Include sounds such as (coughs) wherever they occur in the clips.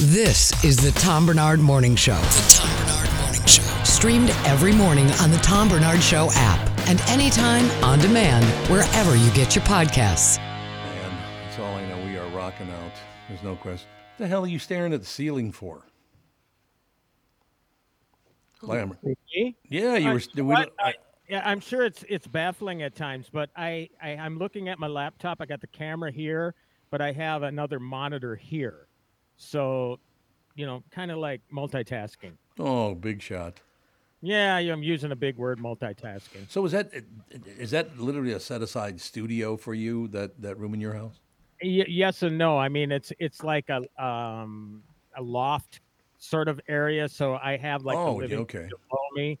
This is the Tom Barnard Morning Show. The Tom Barnard Morning Show. Streamed every morning on the Tom Barnard Show app and anytime on demand wherever you get your podcasts. Man, that's all I know. We are rocking out. There's no question. What the hell are you staring at the ceiling for? Lammer. Me? Yeah, you Uh, were. We. I- yeah, I'm sure it's it's baffling at times, but I, I I'm looking at my laptop. I got the camera here, but I have another monitor here, so you know, kind of like multitasking. oh, big shot. Yeah, I'm using a big word, multitasking. So is that is that literally a set aside studio for you? That that room in your house? Y- yes and no. I mean, it's it's like a um a loft sort of area, so I have like Oh, living okay. below me,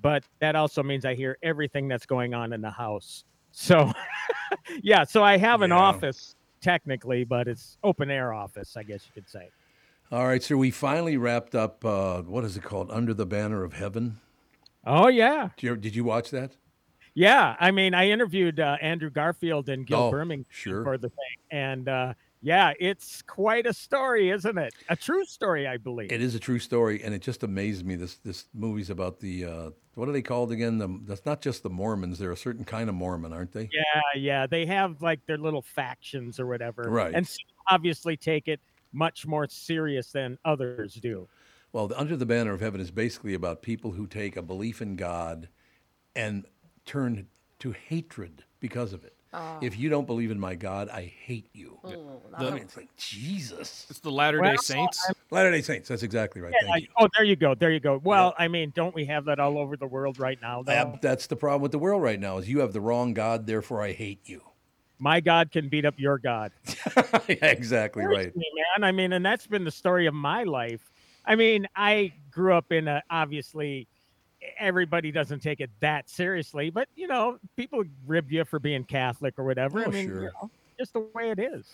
but that also means I hear everything that's going on in the house. So, (laughs) yeah, so I have an Yeah. office technically, but it's open air office, I guess you could say. All right, so we finally wrapped up. Uh, what is it called? Under the Banner of Heaven. Oh yeah, Did you, did you watch that? yeah. I mean, I interviewed uh, Andrew Garfield and Gil Oh, Birmingham sure. for the thing, and uh, yeah, it's quite a story, isn't it? A true story, I believe. It is a true story, and it just amazed me. This this movie's about the uh, what are they called again? The, that's not just the Mormons. They're a certain kind of Mormon, aren't they? Yeah, yeah. They have like their little factions or whatever. Right. And some obviously take it much more serious than others do. Well, the Under the Banner of Heaven is basically about people who take a belief in God and turn to hatred because of it. If you don't believe in my God, I hate you. I mean, it's like Jesus. It's the Latter Day Well, Saints. Latter Day Saints. That's exactly right. Yeah, Thank like- you. oh, there you go. There you go. Well, I mean, don't we have that all over the world right now? Though? Ab- that's the problem with the world right now. Is you have the wrong God, therefore I hate you. My God can beat up your God. (laughs) yeah, exactly right. Man. I mean, and that's been the story of my life. I mean, I grew up in a obviously everybody doesn't take it that seriously, but you know, people rib you for being Catholic or whatever. Oh, I Oh, mean, you know, just the way it is.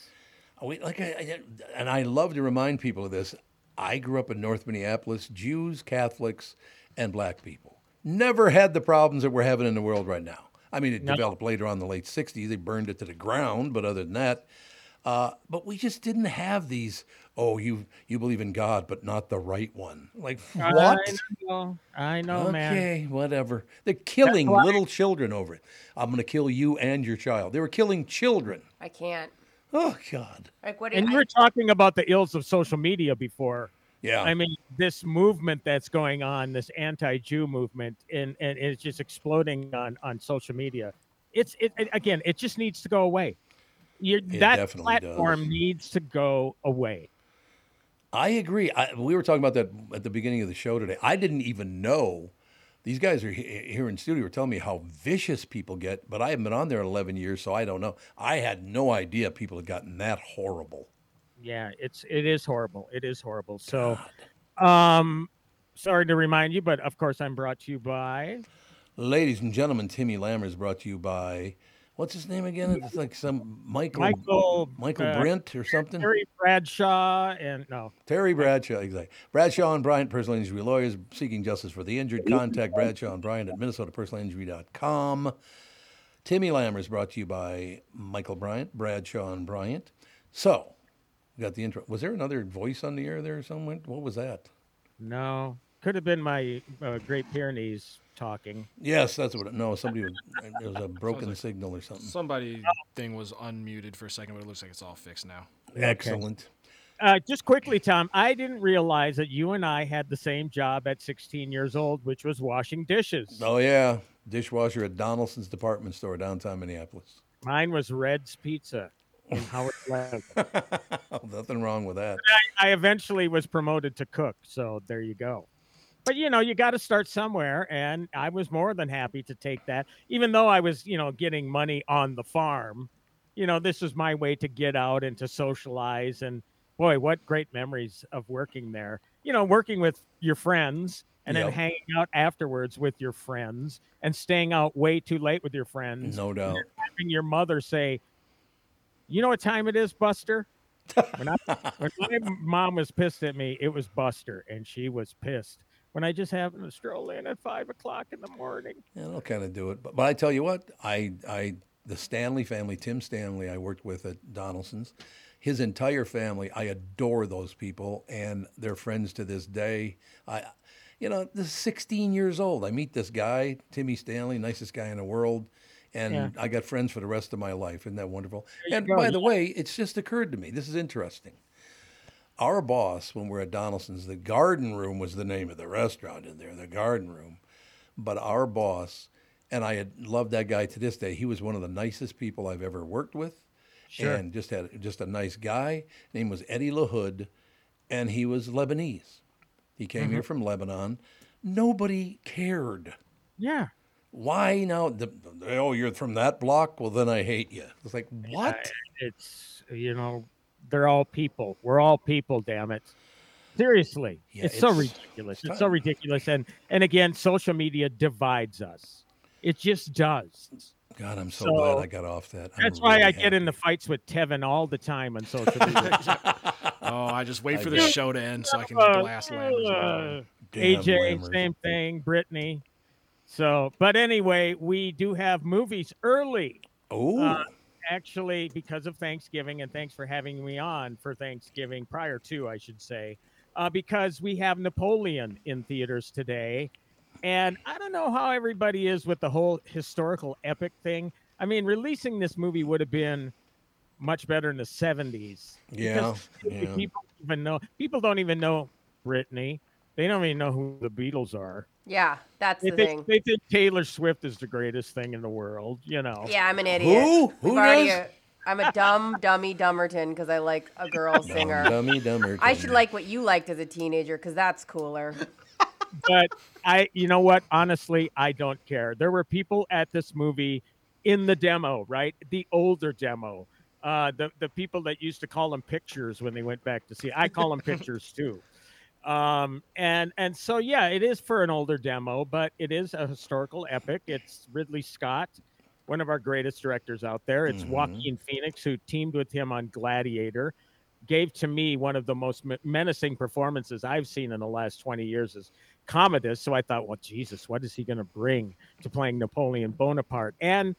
Oh, like I, I, and I love to remind people of this. I grew up in North Minneapolis, Jews, Catholics, and black people. Never had the problems that we're having in the world right now. I mean, it developed later on in the late 60s. They burned it to the ground, but other than that, uh, but we just didn't have these, oh, you you believe in God, but not the right one. Like, what? I know, I know man. okay, whatever. They're killing little children over it. I'm going to kill you and your child. They were killing children. I can't. Oh, God. Like what? And I, you were talking about the ills of social media before. Yeah. I mean, this movement that's going on, this anti-Jew movement, and and it's just exploding on on social media. It's it, it- again, it just needs to go away. You It that platform does. needs to go away. I agree. I, we were talking about that at the beginning of the show today. I didn't even know. These guys are he- here in studio were telling me how vicious people get, but I haven't been on there in 11 years, so I don't know. I had no idea people had gotten that horrible. Yeah, it's it is horrible. It is horrible. So, um, sorry to remind you, but of course I'm brought to you by. Ladies and gentlemen, Timmy Lammer is brought to you by What's his name again? It's like some Michael Michael Michael uh, Brent or something. Terry Bradshaw and no. Terry Bradshaw, exactly. Bradshaw and Bryant, personal injury lawyers seeking justice for the injured. Contact Bradshaw and Bryant at minnesotapersonalinjury.com. Timmy Lammer is brought to you by Michael Bryant, Bradshaw and Bryant. So, we got the intro. Was there another voice on the air there somewhere? What was that? No. Could have been my uh, Great Pyrenees talking. Yes, that's what. It, no, somebody was. There was a broken like- signal or something. Somebody thing was unmuted for a second, but it looks like it's all fixed now. Excellent. Uh, just quickly, Tom, I didn't realize that you and I had the same job at 16 years old, which was washing dishes. Oh yeah, dishwasher at Donaldson's department store downtown Minneapolis. Mine was Red's Pizza in Howard Plaza. (laughs) Nothing wrong with that. I eventually was promoted to cook, so there you go. But you know, you got to start somewhere, and I was more than happy to take that, even though I was, you know, getting money on the farm. You know, this was my way to get out and to socialize, and boy, what great memories of working there. You know, working with your friends and then hanging out afterwards with your friends and staying out way too late with your friends. No doubt. Having your mother say, "You know what time it is, Buster?" When, I, when my (laughs) mom was pissed at me, it was Buster, and she was pissed when I just happened to stroll in at five o'clock in the morning. Yeah, that'll kind of do it. But, but I tell you what, I, I, the Stanley family, Tim Stanley, I worked with at Donaldson's, his entire family, I adore those people, and they're friends to this day. I, you know, this is 16 years old. I meet this guy, Timmy Stanley, nicest guy in the world, and Yeah. I got friends for the rest of my life. Isn't that wonderful? And by the way, it's just occurred to me. This is interesting. Our boss, when we're at Donaldson's, the Garden Room was the name of the restaurant in there, the Garden Room. But our boss, and I had loved that guy to this day. He was one of the nicest people I've ever worked with, and just had just a nice guy. Name was Eddie LaHood, and he was Lebanese. He came here mm-hmm. from Lebanon. Nobody cared. Yeah. Why now? The, oh, you're from that block? Well, then I hate you. It's like what? It's you know, they're all people. We're all people. Damn it. Seriously, Yeah, it's so ridiculous. it's It's so ridiculous, and and again, social media divides us. It just does. God, I'm so, So, glad I got off that. I'm That's why really I get happy. into fights with Tevin all the time on social media. (laughs) Oh, I just wait I for the show to end so I can Uh, blast Lammers. uh, Damn AJ, Lammers. same thing. Brittany. So, but anyway, we do have movies early. Oh, Uh, actually, because of Thanksgiving, and thanks for having me on for Thanksgiving, prior to, I should say, uh, because we have Napoleon in theaters today. And I don't know how everybody is with the whole historical epic thing. I mean, releasing this movie would have been much better in the 70s. Yeah, yeah. People even know people don't even know Britney. They don't even know who the Beatles are. Yeah, that's They the think, thing. they think Taylor Swift is the greatest thing in the world, you know. Yeah, I'm an idiot. Who? Who already, does? uh, I'm a dumb (laughs) dummy dumberton because I like a girl singer. Dummy dumber. I should like what you liked as a teenager because that's cooler. (laughs) but I, you know what? Honestly, I don't care. There were people at this movie in the demo, right? The older demo. Uh, the the people that used to call them pictures when they went back to see. I call them pictures too. Um, and and so yeah, it is for an older demo, but it is a historical epic. It's Ridley Scott, one of our greatest directors out there. It's Mhm. Joaquin Phoenix who teamed with him on Gladiator. Gave to me one of the most menacing performances I've seen in the last 20 years as Commodus. So I thought, well, Jesus, what is he going to bring to playing Napoleon Bonaparte? And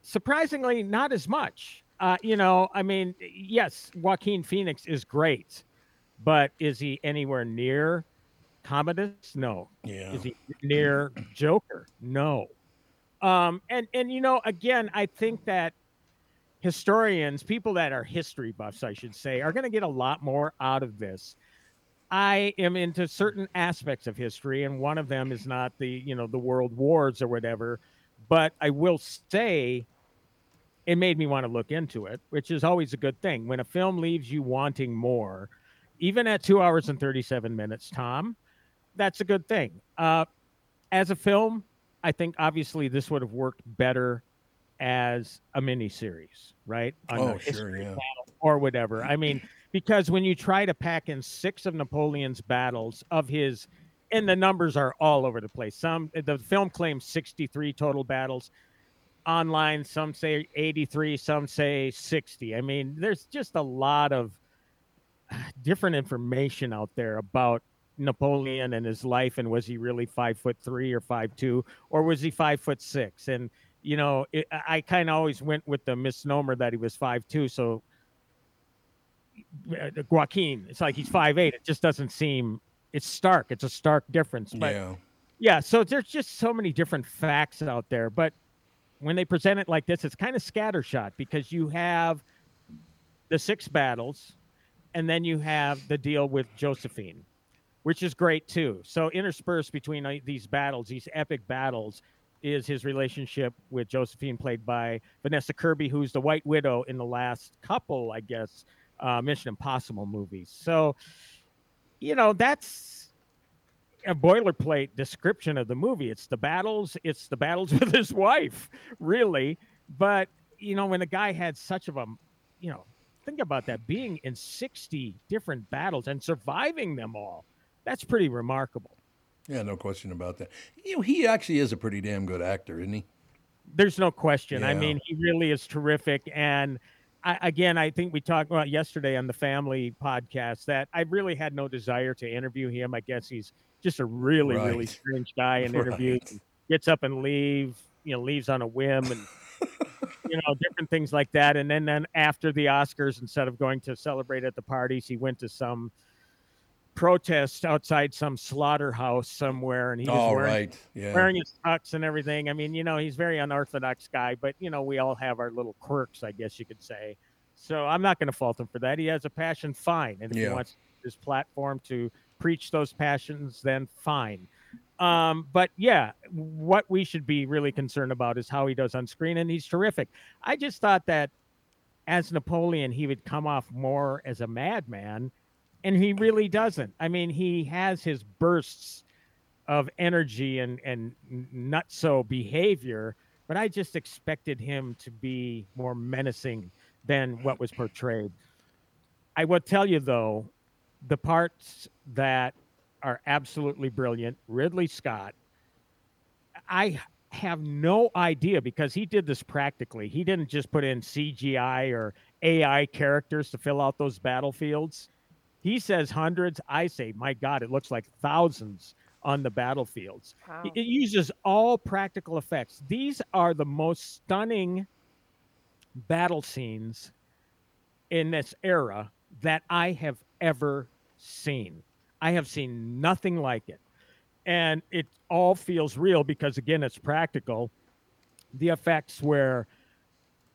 surprisingly, not as much. Uh, you know, I mean, yes, Joaquin Phoenix is great, but is he anywhere near Commodus? No. Yeah. Is he near Joker? No. Um, and and you know, again, I think that historians, people that are history buffs, I should say, are going to get a lot more out of this. I am into certain aspects of history, and one of them is not the you know the world wars or whatever, but I will say it made me want to look into it, which is always a good thing. When a film leaves you wanting more, even at two hours and 37 minutes, Tom, that's a good thing. Uh, as a film, I think obviously this would have worked better as a miniseries, right? On Oh, sure, yeah. Or whatever. I mean, because when you try to pack in six of Napoleon's battles of his, and the numbers are all over the place. Some the film claims 63 total battles. online some say 83, some say 60. I mean, there's just a lot of different information out there about Napoleon and his life and was he really five foot three or five two or was he five foot six? And you know, it, I kind of always went with the misnomer that he was five two. So uh, Joaquin, it's like he's five eight. It just doesn't seem. It's stark. It's a stark difference. But yeah. yeah, so there's just so many different facts out there. But when they present it like this, it's kind of scattershot because you have the six battles, and then you have the deal with Josephine, which is great too. So interspersed between uh, these battles, these epic battles, is his relationship with Josephine, played by Vanessa Kirby, who's the White Widow in the last couple, I guess, uh, Mission Impossible movies. So, you know, that's a boilerplate description of the movie. It's the battles, it's the battles (laughs) with his wife, really. But, you know, when a guy had such of a, you know, think about that being in 60 different battles and surviving them all. That's pretty remarkable. Yeah, no question about that. You know, he actually is a pretty damn good actor, isn't he? There's no question. I mean, he really is terrific. And I, again, I think we talked about yesterday on the family podcast that I really had no desire to interview him. I guess he's just a really, really strange guy in (laughs) interviews. Right. Gets up and leave, you know, leaves on a whim and you know, different things like that. And then then after the Oscars, instead of going to celebrate at the parties, he went to some protest outside some slaughterhouse somewhere and he was All wearing right. Yeah. wearing his tux and everything. I mean, you know, he's very unorthodox guy, but you know, we all have our little quirks, I guess you could say. So I'm not going to fault him for that. He has a passion, fine, and if Yeah. he wants his platform to preach those passions, then fine. Um, but yeah, what we should be really concerned about is how he does on screen, and he's terrific. I just thought that as Napoleon, he would come off more as a madman, and he really doesn't. I mean, he has his bursts of energy and and nutso behavior, but I just expected him to be more menacing than what was portrayed. I will tell you though, the parts that are absolutely brilliant, Ridley Scott. I have no idea because he did this practically. He didn't just put in CGI or AI characters to fill out those battlefields. He says hundreds. I say, my God, it looks like thousands on the battlefields. Wow. It- It uses all practical effects. These are the most stunning battle scenes in this era that I have ever seen. I have seen nothing like it. And it all feels real because, again, it's practical. The effects where,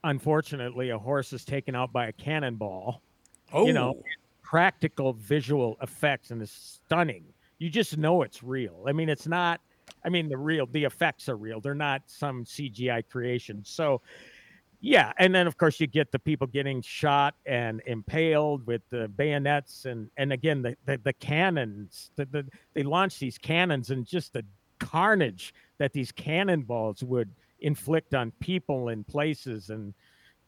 unfortunately, a horse is taken out by a cannonball oh, you know, oh. practical visual effects and it's stunning. You just know it's real. I mean, it's not. I mean, the real the effects are real. They're not some CGI creation. So, yeah, and then of course you get the people getting shot and impaled with the bayonets and and again the the, the cannons. The, the they launch these cannons and just the carnage that these cannonballs would inflict on people and places and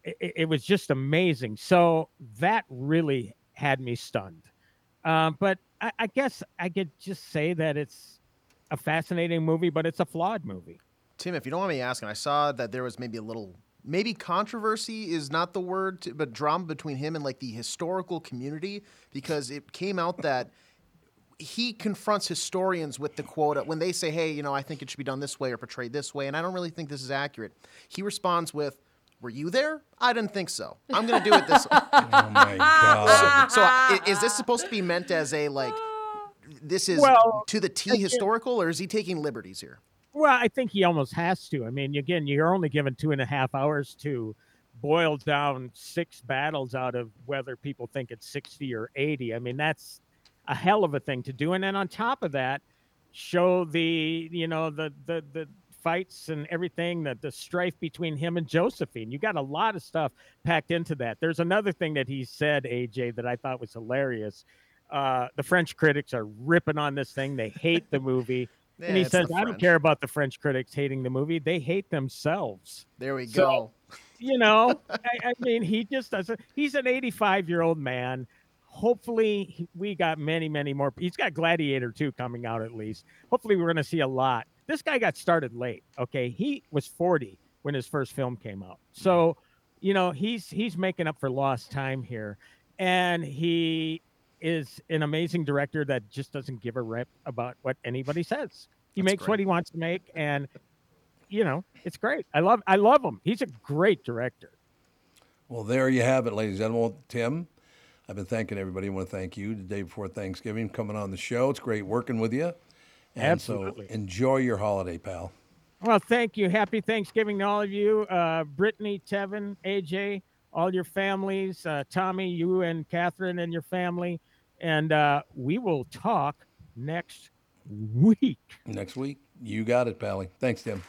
it, it was just amazing. So that really had me stunned. Um, but I, I guess I could just say that it's a fascinating movie, but it's a flawed movie. Tim, if you don't mind me asking, I saw that there was maybe a little, maybe controversy is not the word, to, but drama between him and like the historical community because it came out that he confronts historians with the quote uh, when they say, hey, you know, I think it should be done this way or portrayed this way, and I don't really think this is accurate. He responds with, were you there? I didn't think so. I'm going to do it this way. (laughs) oh my God. so i- is this supposed to be meant as a like, this is Well, to the T historical, or is he taking liberties here? Well, I think he almost has to. I mean, again, you're only given two and a half hours to boil down six battles out of whether people think it's 60 or 80. I mean, that's a hell of a thing to do. And then on top of that, show the, you know, the, the, the, fights and everything that the strife between him and Josephine. You got a lot of stuff packed into that. There's another thing that he said, AJ, that I thought was hilarious. Uh, the French critics are ripping on this thing. They hate the movie. And he says, I don't care about the French critics hating the movie. They hate themselves. There we So- go. (laughs) You know, I, I mean, he just doesn't. He's an 85 year old man. Hopefully, we got many, many more. He's got Gladiator 2 coming out at least. Hopefully, we're going to see a lot. This guy got started late. Okay. He was 40 when his first film came out. So, you know, he's he's making up for lost time here, and he is an amazing director that just doesn't give a rip about what anybody says. He That's makes great. what he wants to make, and you know, it's great. I love I love him. He's a great director. Well, there you have it, ladies and gentlemen. Tim, I've been thanking everybody. I want to thank you the day before Thanksgiving coming on the show. It's great working with you. And Absolutely. so enjoy your holiday, pal. Well, thank you. Happy Thanksgiving to all of you. Uh, Brittany, Tevin, AJ, all your families, uh, Tommy, you and Catherine and your family. And uh, we will talk next week. Next week, you got it, Pally. Thanks, Tim.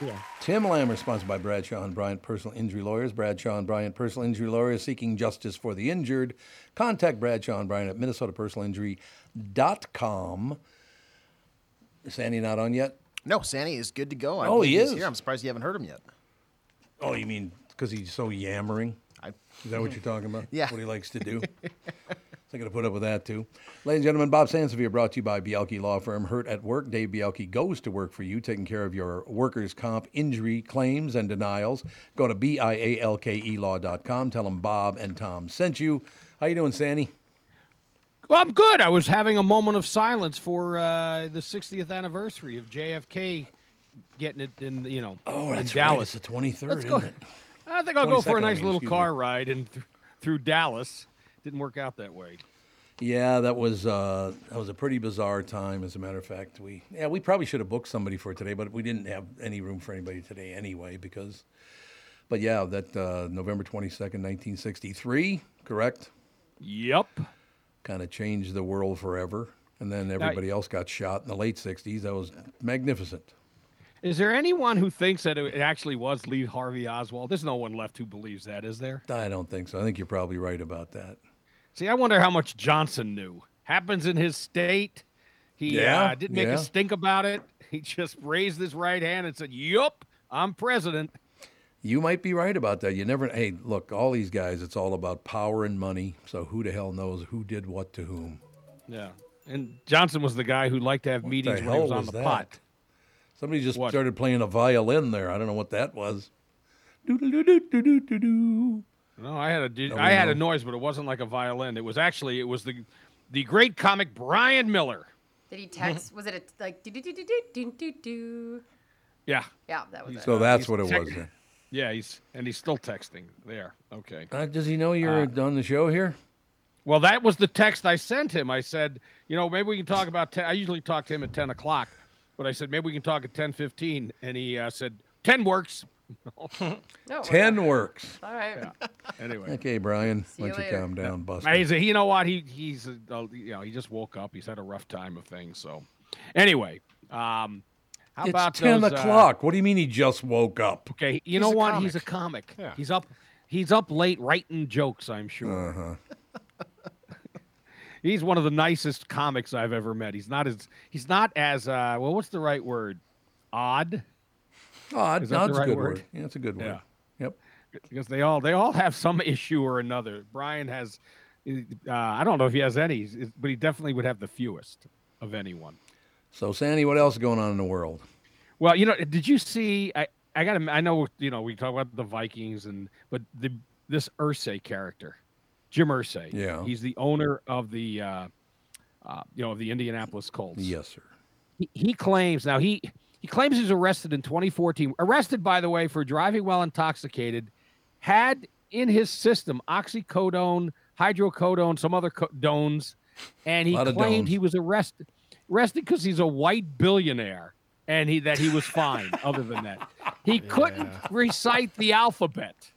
Yeah. Tim Lammer, sponsored by Bradshaw and Bryant Personal Injury Lawyers. Bradshaw and Bryant Personal Injury Lawyers seeking justice for the injured. Contact Bradshaw and Bryant at minnesotapersonalinjury.com. Is Sandy not on yet? No, Sandy is good to go. I Oh, believe he he's is? Here. I'm surprised you haven't heard him yet. Oh, you mean because he's so yammering? I, Is that what you're talking about? (laughs) Yeah. What he likes to do. (laughs) So I got to put up with that too. Ladies and gentlemen, Bob Sansevere brought to you by Bialke Law Firm. Hurt at work, Dave Bialke goes to work for you, taking care of your workers' comp injury claims and denials. Go to B-I-A-L-K-E law.com. Tell them Bob and Tom sent you. How you doing, Sandy? Well, I'm good. I was having a moment of silence for uh, the 60th anniversary of JFK getting it in, you know, Oh, in that's Dallas. right. It's the 23rd, Let's go. I think I'll go for a nice little excuse me. car ride in th- through Dallas. Didn't work out that way. Yeah, that was uh, that was a pretty bizarre time. As a matter of fact, we yeah we probably should have booked somebody for today, but we didn't have any room for anybody today anyway. Because, but yeah, that uh, November twenty second, nineteen sixty three, correct? Yep. Kind of changed the world forever, and then everybody else got shot in the late '60s. That was magnificent. Is there anyone who thinks that it actually was Lee Harvey Oswald? There's no one left who believes that, is there? I don't think so. I think you're probably right about that. See, I wonder how much Johnson knew. Happens in his state. He Yeah, uh, didn't make yeah. a stink about it. He just raised his right hand and said, "Yup, I'm president." You might be right about that. You never. Hey, look, all these guys. It's all about power and money. So who the hell knows who did what to whom? Yeah. And Johnson was the guy who liked to have meetings when he was hell on was the that? pot. Somebody just What? started playing a violin there. I don't know what that was. Doo-doo-doo-doo-doo-doo-doo. No, I had a no, I had know. a noise, but it wasn't like a violin. It was actually it was the the great comic Brian Miller. Did he text? was it a, like do do do do do do do? Yeah. Yeah, that was. He's, it. So that's he's what it te- was. Then. Yeah, he's and he's still texting there. Okay. Uh, does he know you're uh, on the show here? Well, that was the text I sent him. I said, you know, maybe we can talk about. Ten, I usually talk to him at ten o'clock, but I said maybe we can talk at ten fifteen, and he uh, said, ten works. (laughs) No, Ten works. All right. (laughs) Anyway, Okay, Brian. you Why don't you later. calm down, Now, Buster? he's a, you know what he he's a, you know he just woke up. He's had a rough time of things. So, anyway, um, how It's about ten those, uh, o'clock. what do you mean he just woke up? Okay, you He's know a what? He's a comic. comic. Yeah. He's up. He's up late writing jokes. I'm sure. Uh-huh. (laughs) He's one of the nicest comics I've ever met. He's not as he's not as uh, well. What's the right word? Odd, Odd. Is that No, the it's a good word? word. Yeah, it's a good word. Yeah. Yep. because they all they all have some (laughs) issue or another. Brian has. Uh, I don't know if he has any, but he definitely would have the fewest of anyone. So, Sandy, what else is going on in the world? Well, you know, did you see? I I got. I know you know we talk about the Vikings and but the this Irsay character, Jim Irsay. Yeah. he's the owner of the uh, uh, you know of the Indianapolis Colts. Yes, sir. He, he claims now he he claims he was arrested in 2014. Arrested by the way for driving while intoxicated, had in his system oxycodone, hydrocodone, some other co- dones, and he claimed he was arrested arrested because he's a white billionaire and he that he was fine. (laughs) other than that, he couldn't recite the alphabet.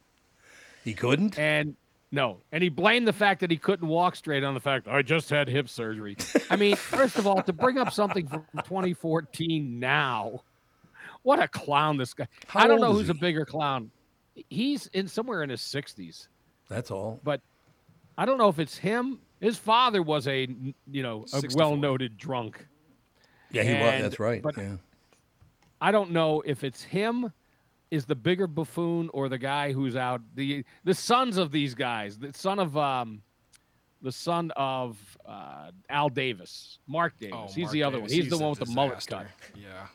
He couldn't. And no, and he blamed the fact that he couldn't walk straight on the fact I just had hip surgery. I mean, (laughs) first of all, to bring up something from 2014 now, what a clown this guy. How I don't know who's a bigger clown. He's in somewhere in his 60s, That's all. but I don't know if it's him. His father was a you know a well-noted drunk. Yeah, he was. That's right. but- yeah. I don't know if it's him is the bigger buffoon or the guy who's out the the sons of these guys, the son of um the son of uh, Al Davis, Mark Davis. Oh, He's Mark the other one. Davis, He's, the one with the mullet disaster. cut. Yeah.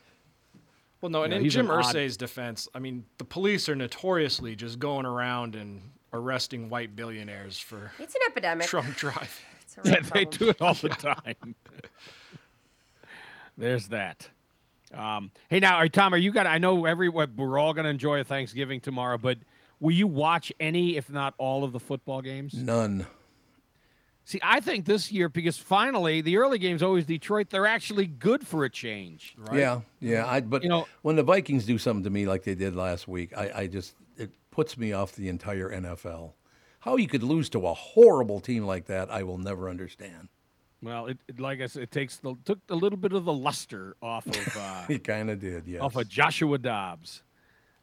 Well, no, and Yeah, in Jim an odd- defense, I mean, the police are notoriously just going around and arresting white billionaires for It's an epidemic. drunk driving. It's a Yeah, (laughs) they do it all the (laughs) time. There's that. Um, hey, now, are, Tom, are you gonna? I know every we're all gonna enjoy a Thanksgiving tomorrow, but will you watch any, if not all, of the football games? None. See, I think this year because finally the early games always Detroit, they're actually good for a change. Right? Yeah, yeah. I but You know- when the Vikings do something to me like they did last week, I, I just it puts me off the entire NFL. How you could lose to a horrible team like that, I will never understand. Well, it, it like I said, it takes the took a little bit of the luster off of (laughs) uh, It kind of did, yes. off of Joshua Dobbs.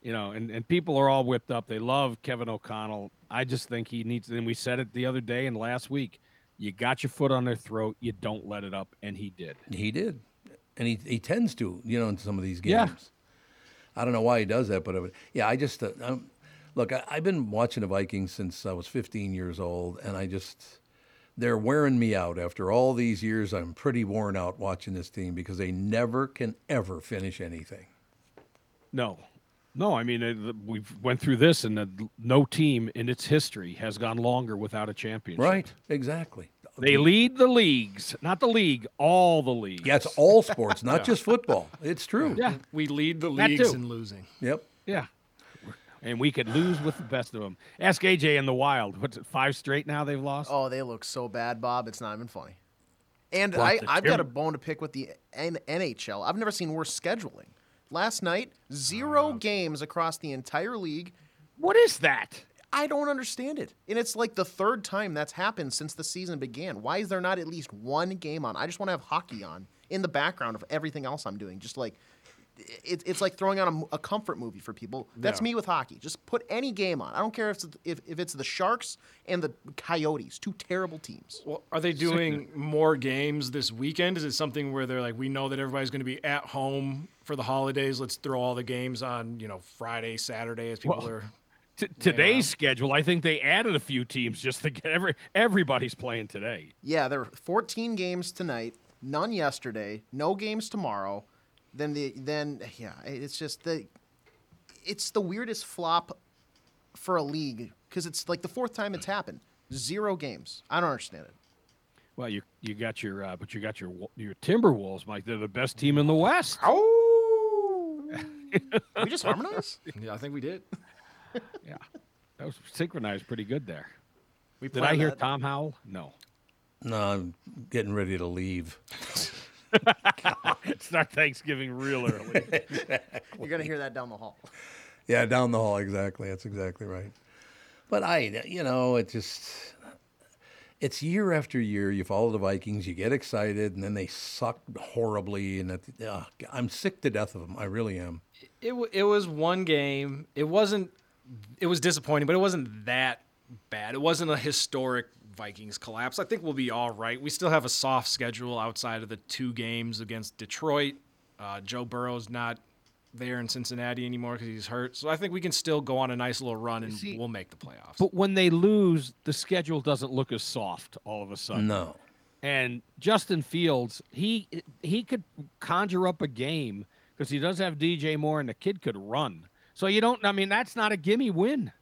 You know, and, and people are all whipped up. They love Kevin O'Connell. I just think he needs, and we said it the other day and last week. You got your foot on their throat. You don't let it up, and he did. He did, and he he tends to, you know, in some of these games. Yeah. I don't know why he does that, but it- yeah, I just uh, I'm, look. I, I've been watching the Vikings since I was 15 years old, and I just they're wearing me out. After all these years, I'm pretty worn out watching this team because they never can ever finish anything. No, no. I mean, uh, we've went through this, and uh, no team in its history has gone longer without a championship. Right? Exactly. They lead the leagues, not the league, all the leagues. Yeah, it's all sports, not (laughs) just football. It's true. Yeah. We lead the That leagues too. in losing. Yep. Yeah. And we could lose with the best of them. Ask AJ in the wild. What's it, five straight now they've lost? Oh, they look so bad, Bob. It's not even funny. And I, I've got a bone to pick with the N- NHL. I've never seen worse scheduling. Last night, zero oh. games across the entire league. What is that? I don't understand it. And it's like the third time that's happened since the season began. Why is there not at least one game on? I just want to have hockey on in the background of everything else I'm doing. Just like it, it's like throwing on a, a comfort movie for people. That's Yeah. me with hockey. Just put any game on. I don't care if it's, if, if it's the Sharks and the Coyotes, two terrible teams. Well, are they doing more games this weekend? Is it something where they're like, we know that everybody's going to be at home for the holidays. Let's throw all the games on, you know, Friday, Saturday as people Well, are. T- today's schedule, I think they added a few teams just to get every everybody's playing today. Yeah, there were 14 games tonight, none yesterday, no games tomorrow. Then the then yeah, it's just the it's the weirdest flop for a league because it's like the fourth time it's happened. Zero games. I don't understand it. Well, you you got your uh, but you got your your Timberwolves, Mike. They're the best team in the West. Oh, (laughs) we just harmonize. Yeah, I think we did. Yeah, that was synchronized pretty good there. We Did I hear that. Tom Howell? No. No, I'm getting ready to leave. (laughs) (laughs) Start Thanksgiving real early. (laughs) You're gonna hear that down the hall. Yeah, down the hall. Exactly. That's exactly right. But I, you know, it just, it's year after year. You follow the Vikings, you get excited, and then they suck horribly. And it, ugh, I'm sick to death of them. I really am. It, it was one game. It wasn't. It was disappointing, but it wasn't that bad. It wasn't a historic Vikings collapse. I think we'll be all right. We still have a soft schedule outside of the two games against Detroit. Uh, Joe Burrow's not there in Cincinnati anymore because he's hurt. So I think we can still go on a nice little run and See- we'll make the playoffs. but when they lose, the schedule doesn't look as soft all of a sudden. No. And Justin Fields, he he could conjure up a game because he does have DJ Moore and the kid could run. So you don't. I mean, that's not a gimme win.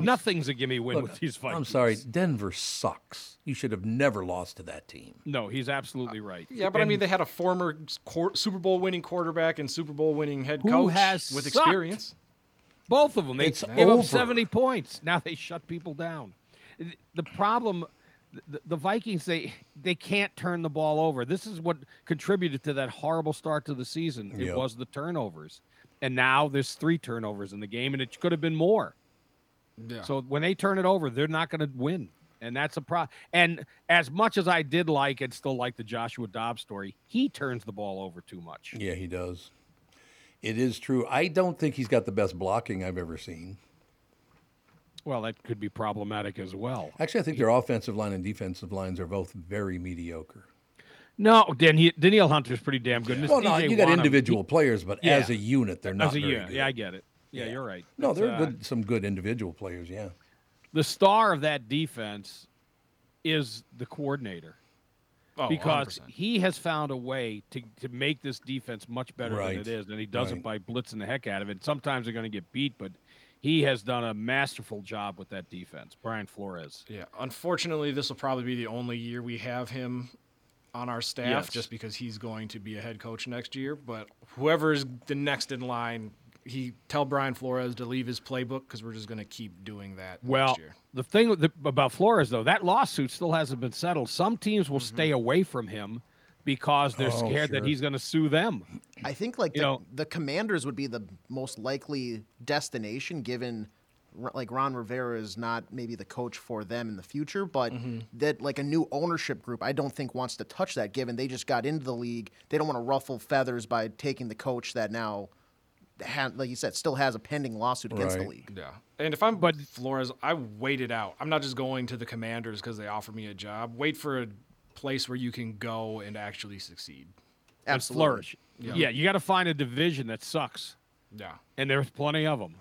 Nothing's a gimme win Look, with these Vikings. I'm sorry. Denver sucks. You should have never lost to that team. No, he's absolutely uh, right. yeah, but I mean, they had a former quar- Super Bowl winning quarterback and Super Bowl winning head Who coach has with sucked? experience. both of them. They It's gave over. up 70 points. Now they shut people down. The problem, the, the Vikings, they they can't turn the ball over. This is what contributed to that horrible start to the season. It Yep. was the turnovers, and now there's three turnovers in the game, and it could have been more. Yeah. So when they turn it over, they're not going to win, and that's a pro. And as much as I did like and still like the Joshua Dobbs story, he turns the ball over too much. Yeah, he does. It is true. I don't think he's got the best blocking I've ever seen. Well, that could be problematic as well. Actually, I think their offensive line and defensive lines are both very mediocre. No, Dan, he, Danielle Hunter's pretty damn good. and Well, no, you got Wonnum, individual players, but Yeah. as a unit, they're not as a very unit. good. Yeah, I get it. Yeah, you're right. No, That's, they're uh, good. Some good individual players. Yeah. The star of that defense is the coordinator. Oh, because 100%. he has found a way to, to make this defense much better Right. than it is, and he does Right. it by blitzing the heck out of it. Sometimes they're going to get beat, but he has done a masterful job with that defense. Brian Flores. Yeah, unfortunately, this will probably be the only year we have him on our staff, Yes. just because he's going to be a head coach next year. But whoever is the next in line, he tell Brian Flores to leave his playbook because we're just going to keep doing that Well, next year. the thing with the, about Flores, though, that lawsuit still hasn't been settled. Some teams will Mm-hmm. stay away from him because they're Oh, scared that he's going to sue them. I think like the, know- the Commanders would be the most likely destination, given like Ron Rivera is not maybe the coach for them in the future, but Mm-hmm. that like a new ownership group, I don't think wants to touch that. Given they just got into the league, they don't want to ruffle feathers by taking the coach that now, ha- like you said, still has a pending lawsuit against the league. Yeah, and if I'm But- Flores, I waited out. I'm not just going to the Commanders because they offer me a job. Wait for a place where you can go and actually succeed. and Absolutely. flourish. Yeah, you got to find a division that sucks, Yeah, and there's plenty of them.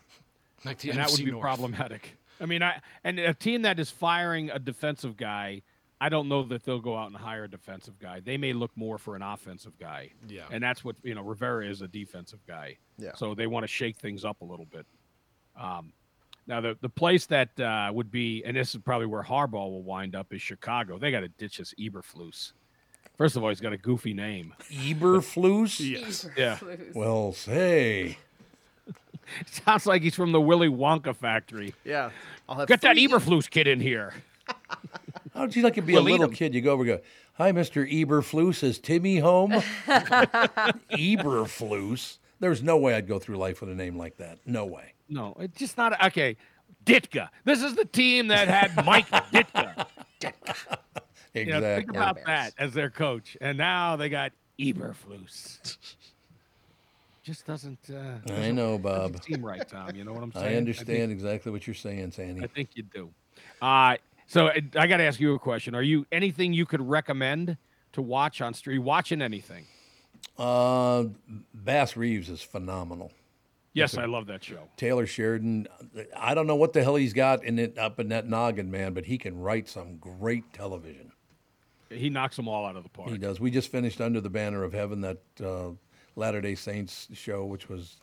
like the and that would be North. problematic. I mean, I and a team that is firing a defensive guy, I don't know that they'll go out and hire a defensive guy. They may look more for an offensive guy. Yeah. and that's what you know. Rivera is a defensive guy. Yeah. so they want to shake things up a little bit. Um, now the the place that uh, would be, and this is probably where Harbaugh will wind up, is Chicago. They got to ditch this Eberflus. First of all, he's got a goofy name. Eberflus? Yes. Yeah. Well, say. (laughs) Sounds like he's from the Willy Wonka factory. Yeah, I'll have Get that Eberflus kid in here. (laughs) How'd you like to be We'll a little kid? You go over and go, Hi, Mr. Eberflus. Is Timmy home? (laughs) Eberflus? There's no way I'd go through life with a name like that. No way. No, it's just not okay. Ditka. This is the team that had Mike (laughs) Ditka. You know, think about that as their coach, and now they got Eberflus. Just doesn't. Uh, I doesn't- know, doesn't Bob. Seem right, Tom. You know what I'm saying? I think- understand exactly what you're saying, Sandy. I think you do. Uh, so I, I got to ask you a question. Are you anything you could recommend to watch on street? Watching anything? Uh, Bass Reeves is phenomenal. Yes, I love that show. Taylor Sheridan. I don't know what the hell he's got in it up in that noggin, man, but he can write some great television. He knocks them all out of the park. He does. We just finished Under the Banner of Heaven, that uh, Latter day Saints show, which was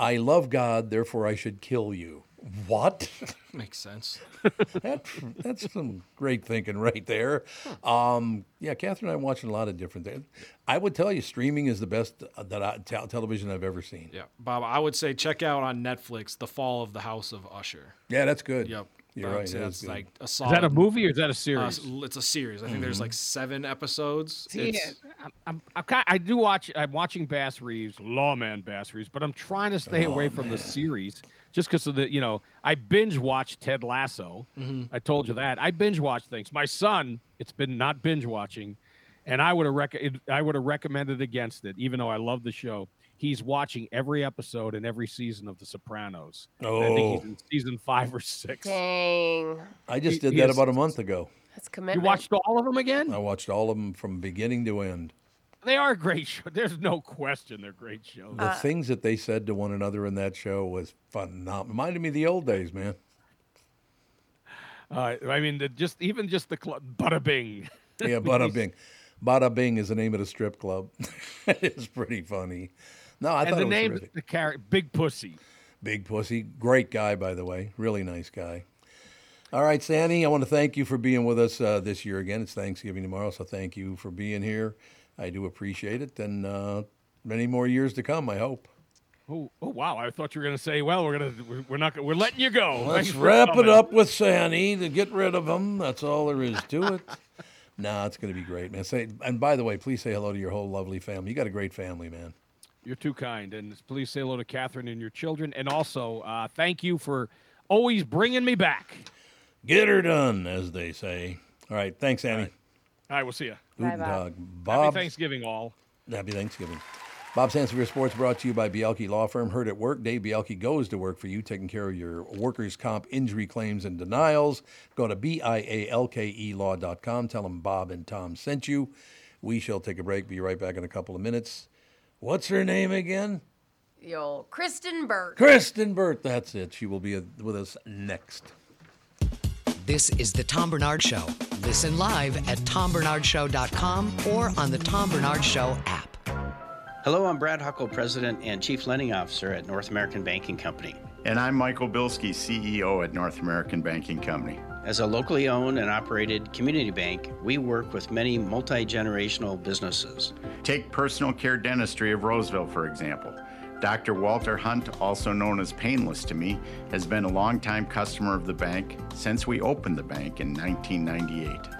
I love God, therefore I should kill you. What? (laughs) Makes sense. (laughs) that, that's some great thinking right there. Um, yeah, Catherine and I are watching a lot of different things. I would tell you, streaming is the best uh, that I, television I've ever seen. Yeah, Bob, I would say check out on Netflix The Fall of the House of Usher. Yeah, that's good. Yep. You're I right. say That's is like a Is that a movie or is that a uh, series? s- it's a series. I think there's like seven episodes. See, It's- I'm, I'm, I'm kind I do watch. I'm watching Bass Reeves, Lawman Bass Reeves, but I'm trying to stay away from the series just because of the. You know, I binge watch Ted Lasso. I told you that. I binge watch things. My son, it's been not binge watching, and I would have rec- I would have recommended against it, even though I love the show. He's watching every episode and every season of The Sopranos. And I think Oh. he's in season five or six. Dang. I just he- did he that has- about a month ago. That's commitment. You watched all of them again? I watched all of them from beginning to end. They are great shows. There's no question they're great shows. The things that they said to one another in that show was phenomenal. Reminded me of the old days, man. Uh, I mean, the, just even just the club, bada bing. Yeah, (laughs) Bada Bing. Bada Bing is the name of the strip club. (laughs) it's pretty funny. No, I and thought the it was name, terrific. the character, Big Pussy. Big Pussy. Great guy, by the way. Really nice guy. All right, Sandy, I want to thank you for being with us uh, this year again. It's Thanksgiving tomorrow, so thank you for being here. I do appreciate it, and uh, many more years to come, I hope. Oh, oh wow! I thought you were going to say, "Well, we're gonna, we're- we're not, gonna, we're letting you go." Let's wrap it up with Sandy to get rid of him. That's all there is to it. (laughs) nah, it's going to be great, man. Say, and by the way, please say hello to your whole lovely family. You got a great family, man. You're too kind, and please say hello to Catherine and your children, and also uh, thank you for always bringing me back. Get her done, as they say. All right, thanks, Annie. All right, we'll see you. Guten Bye, Bob. Tag. Happy Thanksgiving, all. Happy Thanksgiving. Bob Sansevere Sports brought to you by Bialke Law Firm. Heard at work. Dave Bialke goes to work for you, taking care of your workers' comp injury claims and denials. Go to B-I-A-L-K-E E law.com. Tell them Bob and Tom sent you. We shall take a break. Be right back in a couple of minutes. What's her name again? Yo, Kristyn Burtt. Kristyn Burtt. That's it. She will be with us next. This is The Tom Barnard Show. Listen live at tombarnardshow.com or on the Tom Barnard Show app. Hello, I'm Brad Huckle, President and Chief Lending Officer at North American Banking Company. And I'm Michael Bilski, CEO at North American Banking Company. As a locally owned and operated community bank, we work with many multi generational businesses. Take personal care dentistry of Roseville, for example. Dr. Walter Hunt, also known as Painless to me, has been a longtime customer of the bank since we opened the bank in 1998.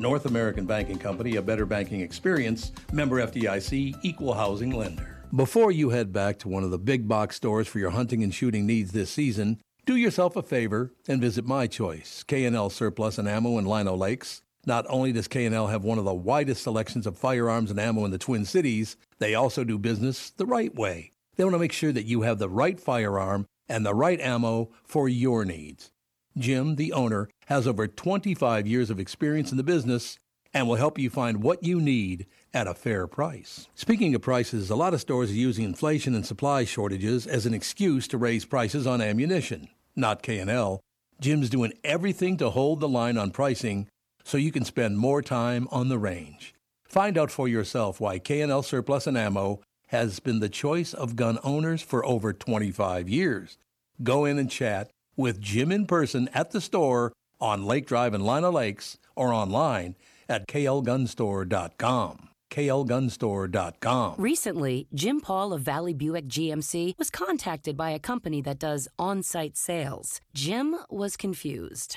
North American Banking Company, a better banking experience, member FDIC, equal housing lender. Before you head back to one of the big box stores for your hunting and shooting needs this season, do yourself a favor and visit my choice, K&L Surplus and Ammo in Lino Lakes. Not only does K&L have one of the widest selections of firearms and ammo in the Twin Cities, they also do business the right way. They want to make sure that you have the right firearm and the right ammo for your needs. Jim, the owner, has over 25 years of experience in the business and will help you find what you need at a fair price. Speaking of prices, a lot of stores are using inflation and supply shortages as an excuse to raise prices on ammunition. Not K&L. Jim's doing everything to hold the line on pricing so you can spend more time on the range. Find out for yourself why K&L Surplus and Ammo has been the choice of gun owners for over 25 years. Go in and chat with Jim in person at the store on Lake Drive in Lino Lakes or online at klgunstore.com. klgunstore.com. Recently, Jim Paul of Valley Buick GMC was contacted by a company that does on site sales. Jim was confused.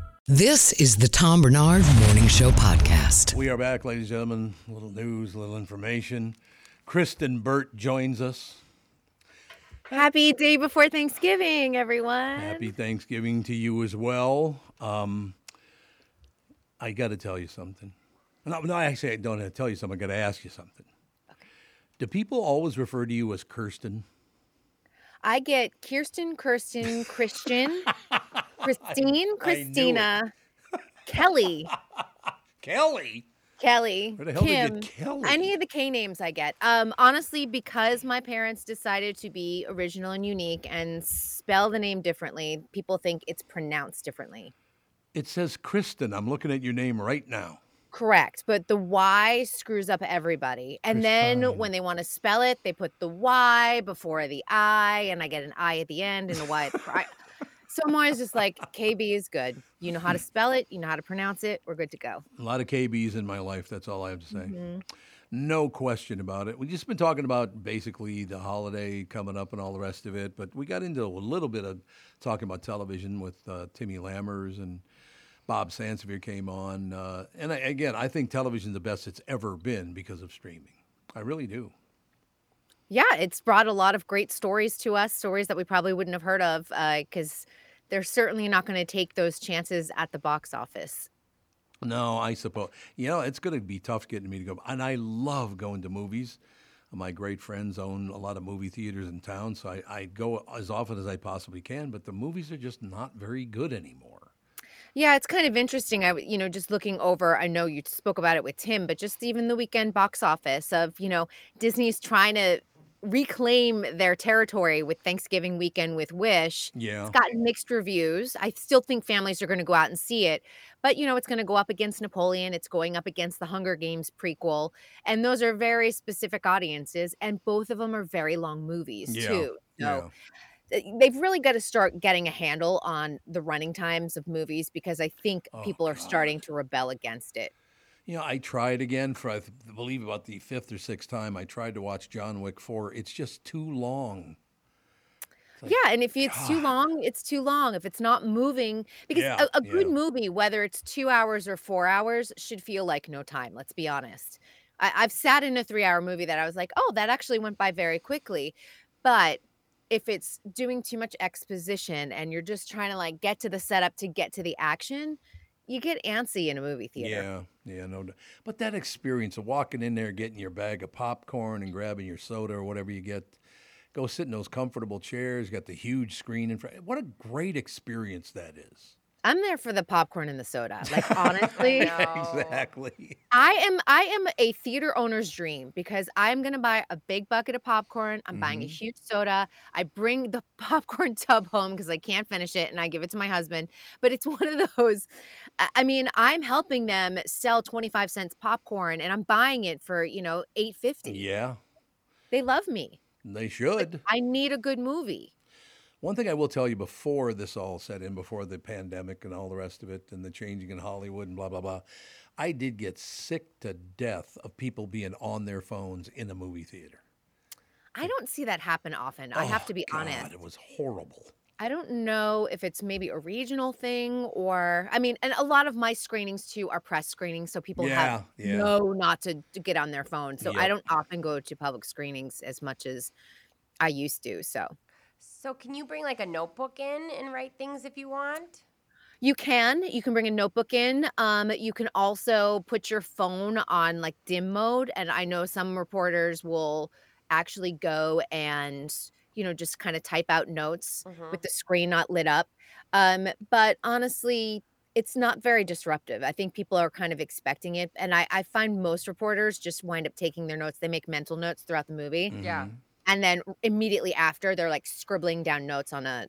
This is the Tom Barnard Morning Show podcast. We are back, ladies and gentlemen. A little news, a little information. Kristyn Burtt joins us. Happy day before Thanksgiving, everyone. Happy Thanksgiving to you as well. Um, I got to tell you something. No, no, actually, I don't have to tell you something. I got to ask you something. Okay. Do people always refer to you as Kirsten? I get Kirsten, Kirsten, Christian, (laughs) Christine, Christina, Kelly, (laughs) Kelly, Kelly, Where the hell Kim, did you get Kelly? any of the K names I get. Um, honestly, because my parents decided to be original and unique and spell the name differently, people think it's pronounced differently. It says Kristyn. I'm looking at your name right now. Correct, but the Y screws up everybody. And then when they want to spell it, they put the Y before the I, and I get an I at the end and a Y at the. So I'm always just like, KB is good. You know how to spell it, you know how to pronounce it. We're good to go. A lot of KBs in my life. That's all I have to say. Mhm. No question about it. We've just been talking about basically the holiday coming up and all the rest of it, but we got into a little bit of talking about television with uh, Timmy Lammers and Bob Sansevere came on. Uh, and I, again, I think television's the best it's ever been because of streaming. I really do. Yeah, it's brought a lot of great stories to us, stories that we probably wouldn't have heard of, because they're certainly not going to take those chances at the box office. No, I suppose. You know, it's going to be tough getting me to go. And I love going to movies. My great friends own a lot of movie theaters in town, so I, I go as often as I possibly can. But the movies are just not very good anymore. Yeah, it's kind of interesting. I, you know, just looking over, I know you spoke about it with Tim, but just even the weekend box office of, you know, Disney's trying to reclaim their territory with Thanksgiving weekend with Wish. Yeah. It's gotten mixed reviews. I still think families are going to go out and see it, but you know, it's going to go up against Napoleon, it's going up against the Hunger Games prequel, and those are very specific audiences and both of them are very long movies Yeah, too. yeah. So uh, Uh, they've really got to start getting a handle on the running times of movies because I think Oh, people are starting to rebel against it. You know, I tried again for I believe about the fifth or sixth time. I tried to watch John Wick four. It's just too long. yeah, and if it's too long, it's too long. If it's not moving, because Yeah, a, a good yeah. movie, whether it's two hours or four hours, should feel like no time. Let's be honest. I, I've sat in a three-hour movie that I was like, oh, that actually went by very quickly, but if it's doing too much exposition and you're just trying to like get to the setup to get to the action, you get antsy in a movie theater. Yeah, yeah, no. But that experience of walking in there, getting your bag of popcorn and grabbing your soda or whatever you get, go sit in those comfortable chairs, got the huge screen in front. What a great experience that is. I'm there for the popcorn and the soda. Like (laughs) honestly, exactly. I am I am a theater owner's dream because I'm gonna buy a big bucket of popcorn. I'm buying a Mhm. huge soda. I bring the (laughs) popcorn tub home because I can't finish it, and I give it to my husband. But it's (laughs) one of those. I I mean, I'm helping them sell 25 cents popcorn, and I'm buying it for you know 8.50. Yeah, They love me. they should. I need a good movie. One thing I will tell you before this all set in, before the pandemic and all the rest of it, and the changing in Hollywood and blah blah blah, I did get sick to death of people being on their phones in a movie theater. I don't see that happen often. I have Oh, to be oh, God, honest. it was horrible. I don't know if it's maybe a regional thing or I mean, and a lot of my screenings too are press screenings, so people have Yeah, yeah. know not to, to get on their phone. So I don't often go to public screenings as much as I used to. So So can you bring like a notebook in and write things if you want? you can you can bring a notebook in. Um, you can also put your phone on like dim mode, and I know some reporters will actually go and you know just kind of type out notes with the screen not lit up. Um, but honestly, it's not very disruptive. I think people are kind of expecting it, and I, I find most reporters just wind up taking their notes. They make mental notes throughout the movie, Yeah. And then immediately after, they're like scribbling down notes on a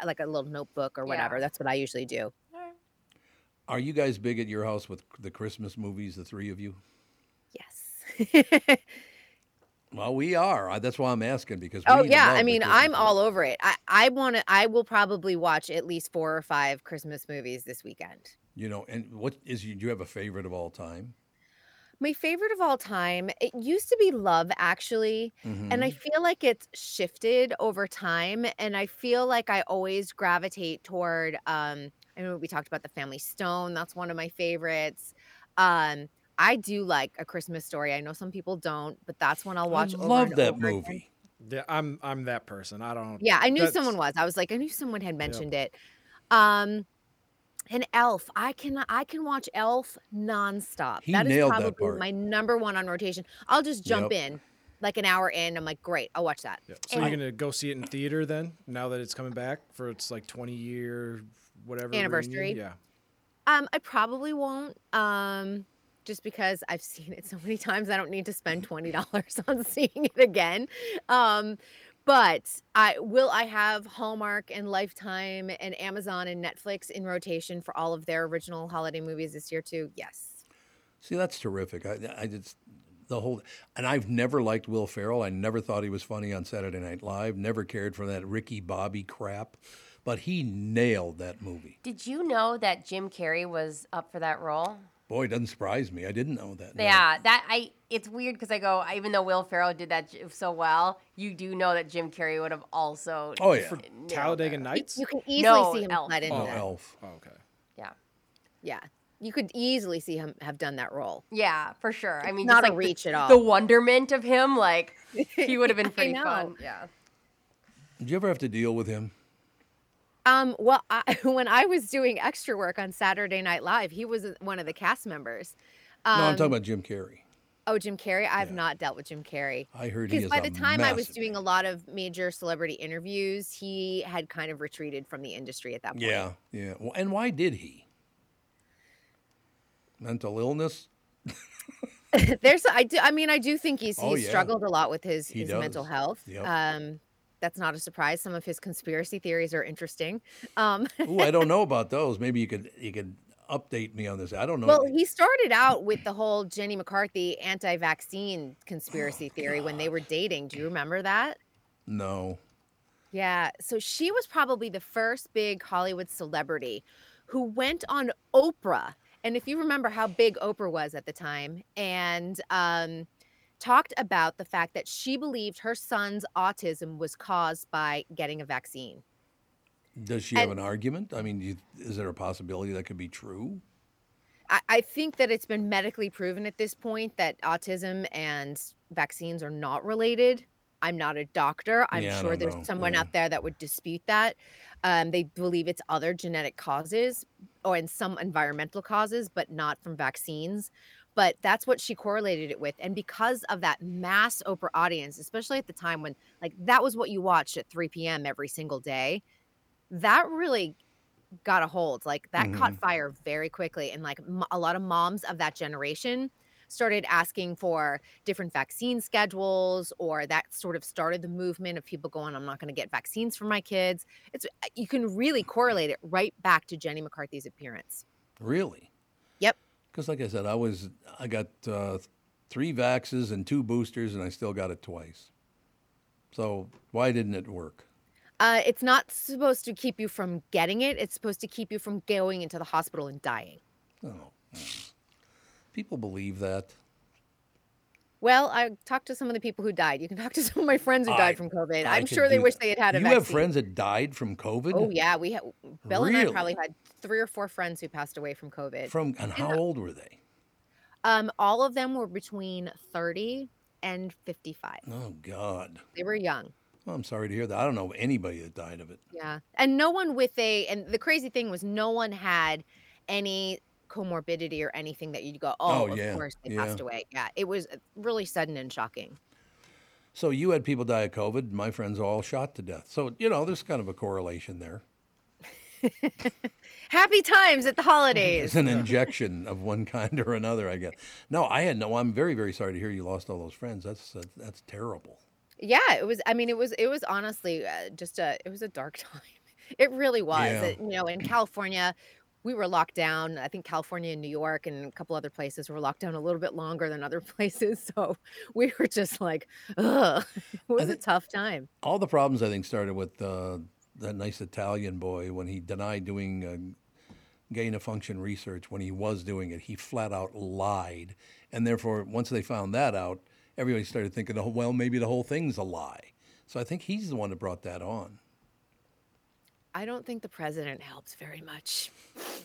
uh, like a little notebook or Yeah. whatever. That's what I usually do. Are you guys big at your house with the Christmas movies, the three of you? Yes. (laughs) Well, we are. That's why I'm asking because. Oh yeah, I mean, I'm all over it. I I want to. I will probably watch at least four or five Christmas movies this weekend. You know, and what is? Do you have a favorite of all time? My favorite of all time, it used to be Love Actually, and I Mhm. feel like it's shifted over time. And I feel like I always gravitate toward. Um, I know we talked about the Family Stone. That's one of my favorites. Um, I do like A Christmas Story. I know some people don't, but that's one I'll watch. I over love and that over again. movie. Yeah, I'm I'm that person. I don't. Yeah, I knew that's- someone was. I was like, I knew someone had mentioned it. Um, and Elf. I can I can watch Elf nonstop. He that is nailed that probably part. my number one on rotation. I'll just jump Yep. in like an hour in. I'm like, great, I'll watch that. So you're gonna go see it in theater then? Now that it's coming back for its like 20 year whatever reunion? Anniversary. Yeah. Um, I probably won't. Um, just because I've (laughs) seen it so many times, I don't need to spend twenty dollars on seeing it again. Um, but I will. I have Hallmark and Lifetime and Amazon and Netflix in rotation for all of their original holiday movies this year too. Yes. See, that's terrific. I, I just the whole, and I've never liked Will Ferrell. I never thought he was funny on Saturday Night Live. Never cared for that Ricky Bobby crap, but he nailed that movie. Did you know that Jim Carrey was up for that role? Boy, it doesn't surprise me. I didn't know that. no. Yeah, that I. It's weird because I go, even though Will Ferrell did that so well, you do know that Jim Carrey would have also. Oh, yeah. For nailed Talladega it. Nights? You can easily No, see him Elf. slide into Oh, that. Elf. Oh, okay. Yeah. Yeah. You could easily see him have done that role. Yeah, for sure. I mean, not just a like reach the, at all. The wonderment of him, like he would have (laughs) been I pretty fun. Yeah. Did you ever have to deal with him? Um, well, I, (laughs) when I was doing extra work on Saturday Night Live, he was one of the cast members. Um, no, I'm talking about Jim Carrey. Oh, Jim Carrey. I've not dealt with Jim Carrey. I heard he Because by the time I was doing a lot of major celebrity interviews, he had kind of retreated from the industry at that point. Yeah, yeah. Well, and why did he? Mental illness? (laughs) There's, I do, I mean, I do think he's Oh, he's yeah. struggled a lot with his He his mental health. Yep. Um, that's not a surprise. Some of his conspiracy theories are interesting. Um, Ooh, I don't know (laughs) about those. Maybe you could you could update me on this. I don't know. Well, he started out with the whole Jenny McCarthy anti-vaccine Oh, conspiracy theory when they were dating. Do you remember that? no. Yeah. So she was probably the first big Hollywood celebrity who went on Oprah. And if you remember how big Oprah was at the time, and um, talked about the fact that she believed her son's autism was caused by getting a vaccine. Does she have an argument? I mean, you, is there a possibility that could be true? I, I think that it's been medically proven at this point that autism and vaccines are not related. I'm not a doctor. I'm Yeah, sure there's know. someone Yeah. out there that would dispute that. Um, they believe it's other genetic causes or in some environmental causes, but not from vaccines. But that's what she correlated it with. And because of that mass Oprah audience, especially at the time when like that was what you watched at 3 p.m. every single day, that really got a hold. Like that caught Mhm. fire very quickly. And like m- a lot of moms of that generation started asking for different vaccine schedules, or that sort of started the movement of people going, I'm not going to get vaccines for my kids. It's you can really correlate it right back to Jenny McCarthy's appearance. Really? Because, like I said, I was I got uh, three vaxes and two boosters, and I still got it twice. So why didn't it work? Uh, it's not supposed to keep you from getting it. It's supposed to keep you from going into the hospital and dying. Oh, people believe that. Well, I talked to some of the people who died. You can (laughs) talk to some of my friends who died from COVID. I I'm sure they wish that. they had had a You vaccine. have friends that died from COVID. Oh yeah, we have Bill and I probably had three or four friends who passed away from COVID. From and how old were they? Um, all of them were between 30 and 55. Oh God. They were young. Well, I'm sorry to hear that. I don't know anybody that died of it. Yeah. And no one with a and the crazy thing was no one had any comorbidity or anything that you'd go, Oh, "Oh, of yeah, course they yeah. passed away." Yeah, it was really sudden and shocking. So you had people die of COVID. My friends all shot to death. So you know, there's kind of a correlation there. (laughs) Happy times at the (laughs) holidays. It's (laughs) an injection of one kind or another, I guess. No, I had no. I'm very, very sorry to hear you lost all those friends. That's uh, that's terrible. Yeah, it was. I mean, it was. It was honestly uh, just a. It was a dark time. It really was. Yeah. It- you know, in California, we were locked down. I think California and New York and a couple other places were locked down a little bit longer than other (laughs) places. So we were just like, ugh. (laughs) It was a tough time. All the problems I think started with uh, that nice Italian boy when he denied doing uh, gain of function research when he was doing it. He flat out lied, and therefore, once they found that out, everybody started thinking, oh, well, maybe the whole thing's a lie. So I think he's the one that brought that on. I don't think the president helped very much.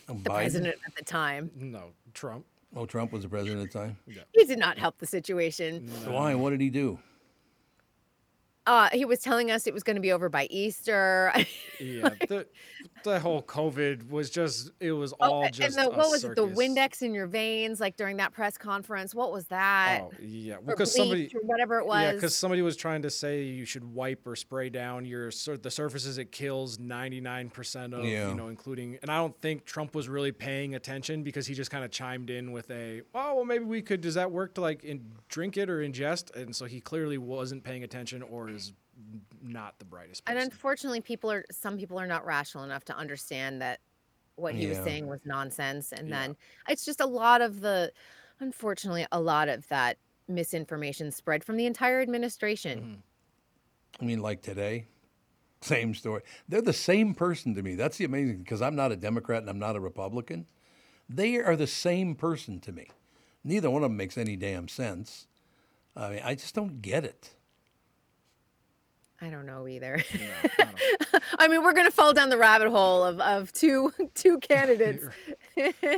Um, The Biden? president at the time. No, Trump. Oh, Trump was the president at the time. He did not help the situation. Why? What did he do? Uh, he was telling us it was going to be over by Easter. Yeah, (laughs) the, the whole COVID was just, it was Oh, all and just the, a what was it? The. Windex in your veins, like during that press conference. What was that? Oh, yeah. Or Because somebody, or whatever it was. Yeah, was. because somebody was trying to say you should wipe or spray down your sur- the surfaces it kills 99% of, Yeah. you know, including. And I don't think Trump was really paying attention because he just kind of chimed in with a, oh, well, maybe we could, does that work to like in, drink it or ingest? And so he clearly wasn't paying attention or is not the brightest And unfortunately, people are some people are not rational enough to understand that what he was saying was nonsense. And then it's just a lot of the, unfortunately, a lot of that misinformation spread from the entire administration. Mm-hmm. I mean, like today, same story. They're the same person to me. That's the amazing because I'm not a Democrat and I'm not a Republican. They are the same person to me. Neither one of them makes any damn sense. I mean, I just don't get it. I don't know either. (laughs) I mean, we're gonna fall down the rabbit hole of, of two (laughs) two candidates. (laughs)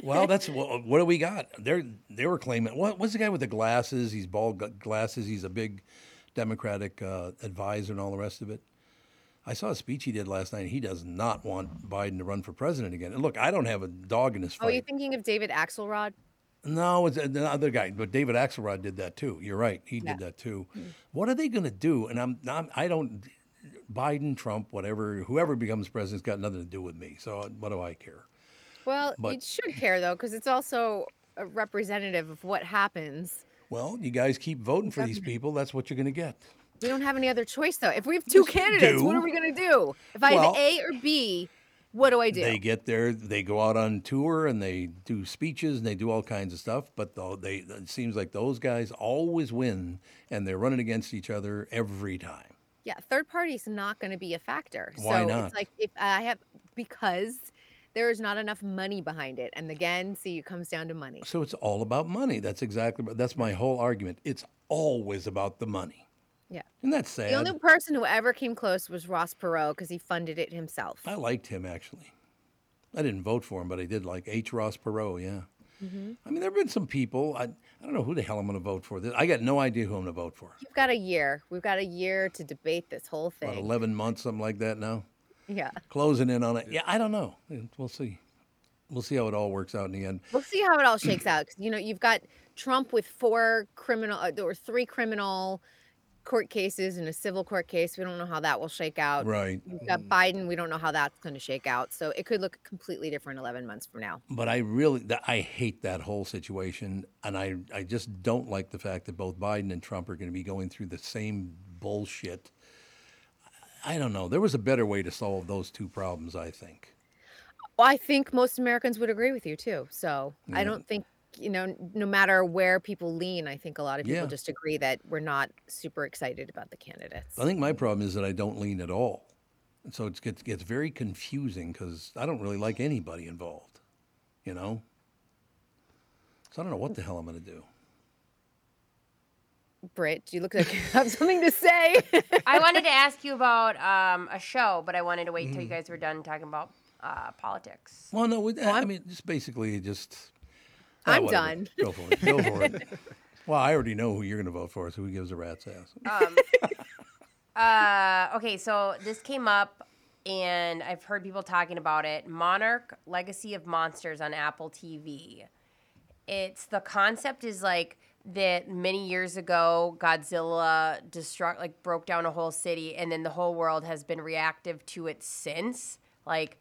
Well, that's what, what do we got? They're they were claiming what what's the guy with the glasses? He's bald glasses. He's a big Democratic uh, advisor and all the rest of it. I saw a speech he did last night. He does not want Biden to run for president again. And look, I don't have a dog in this oh, you fight. thinking of David Axelrod? No, it's the other guy, but David Axelrod did that too. You're right, he did that too. Hmm. What are they going to do? And I'm, I'm I don't Biden, Trump, whatever, whoever becomes president's got nothing to do with me. So what do I care? Well, But- you should care though, because it's also a representative of what happens. Well, you guys keep voting for these people. That's what you're going to get. We don't have any other choice though. If we have two candidates, what are we gonna do? If I Well- have A or B, what do I do? They get there, they go out on tour and they do speeches and they do all kinds of stuff. But though they, it seems like those guys always win, and they're running against each other every time. Yeah, third party's not going to be a factor. Why so not? it's like if I have because there is not enough money behind it, and again, see, it comes down to money. So it's all about money. That's exactly. That's my whole argument. It's always about the money. Yeah. And that's that sad? The only person who ever came close was Ross Perot because he funded it himself. I liked him actually. I didn't vote for him, but I did like H. Ross Perot. Yeah. hmm I mean, there have been some people. I, I don't know who the hell I'm going to vote for. I got no idea who I'm going to vote for. We've got a year. We've got a year to debate this whole thing. About 11 months, something like that now. Yeah. Closing in on it. Yeah, I don't know. We'll see. We'll see how it all works out in the end. We'll see how it all shakes out. 'cause, you know, you've got Trump with four criminal uh, or three criminal court cases and a civil court case. We don't know how that will shake out. Right. You've got mm-hmm. Biden. We don't know how that's going to shake out. So it could look completely different 11 months from now. But I really, I hate that whole situation, and I, I just don't like the fact that both Biden and Trump are going to be going through the same bullshit. I don't know. There was a better way to solve those two problems, I think. Well, I think most Americans would agree with you too. So I don't think, you know, no matter where people lean, I think a lot of people Yeah. just agree that we're not super excited about the candidates. I think my problem is that I don't lean at all, and so it gets gets very confusing because I don't really like anybody involved, you know. So I don't know what the hell I'm going to do. Britt, you look like you have something to say? I wanted to (laughs) ask you about um, a show, but I wanted to wait till you Mhm. guys were done talking about uh, politics. Well, no, we- I mean, just basically just. Ah, I'm whatever. done. Go for it. Go for it. (laughs) Well, I already know who you're going to vote for, so who gives a rat's ass? Um, uh, okay, so this came up, and I've heard people talking about it. Monarch: Legacy of Monsters on Apple TV. It's the concept is like that many years ago Godzilla destruct like broke down a whole city, and then the whole world has been reactive to it since. Like,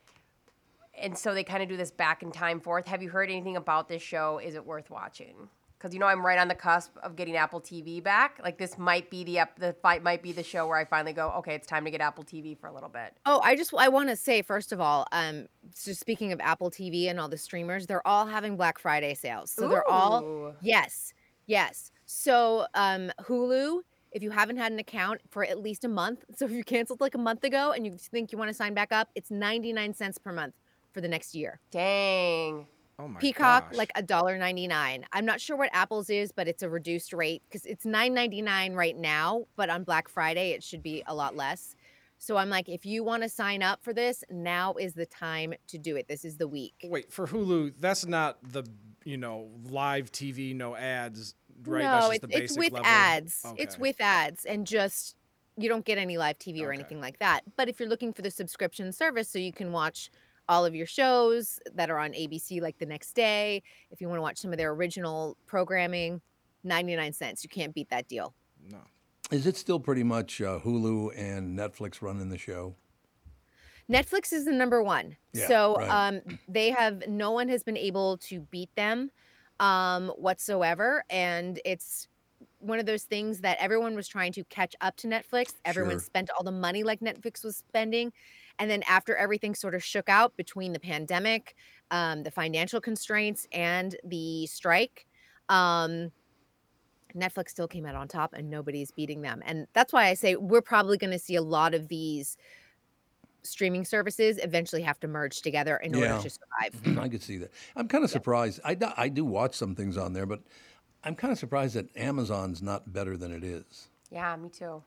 and so they kind of do this back and time forth. Have you heard anything about this show? Is it worth watching? Because you know I'm right on the cusp of getting Apple TV back. Like this might be the ep- the fight might be the show where I finally go, okay, it's time to get Apple TV for a little bit. Oh, I just I want to say first of all, um, just speaking of Apple TV and all the streamers, they're all having Black Friday sales. So they're all yes, yes. So um, Hulu, if you haven't had an account for at least a month, (laughs) so if you canceled like a month ago and you think you want to sign back up, it's ninety nine cents per month for the next year. Dang. Oh my Peacock gosh. like a dollar ninety nine. I'm not sure what Apple's is, but it's a reduced rate because it's nine ninety nine right now. But on Black Friday, it should be a lot less. So I'm like, if you want to sign up for this, now is the time to do it. This is the week. Wait, for Hulu, that's not the, you know, live TV, no ads, right? No, that's just it's, the it's with level. ads. It's with ads, and just you don't get any live TV or anything like that. But if you're looking for the subscription service, so you can watch all of your shows that are on ABC like the next day, if you want to watch some of their original programming, 99 cents. You can't beat that deal. No. Is it still pretty much uh, Hulu and Netflix running the show? Netflix is the number one. Yeah, so right. um, they have no one has been able to beat them um, whatsoever, and it's one of those things that everyone was trying to catch up to Netflix. Everyone Sure. spent all the money like Netflix was spending, and then after everything sort of shook out between the pandemic, um, the financial constraints, and the strike. Um, Netflix still came out on top and nobody's beating them. And that's why I say we're probably going to see a lot of these streaming services eventually have to merge together in order to survive. (clears throat) I could see that. I'm kind of surprised. I, do- I do watch some things on there, but I'm kind of surprised that Amazon's not better than it is. Yeah, me too.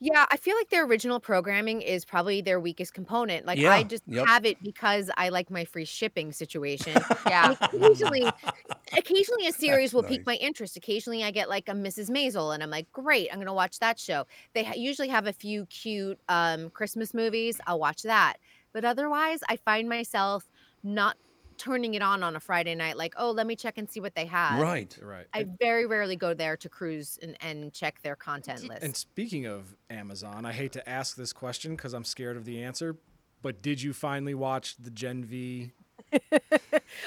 Yeah, I feel like their original programming is probably their weakest component. Like Yeah, I just yep. have it because I like my free shipping situation. (laughs) Yeah. And occasionally, occasionally a (laughs) series will nice. pique my interest. Occasionally, I get like a Mrs. Maisel, and I'm like, great, I'm gonna watch that show. They ha- usually have a few cute um, Christmas movies. I'll watch that. But otherwise, I find myself not turning it on on a Friday night. Like, oh, let me check and see what they have. Right. Right. I very rarely go there to cruise and, and check their content list. And speaking of Amazon, I hate to ask this question because I'm scared of the answer. But did you finally watch the Gen V? (laughs)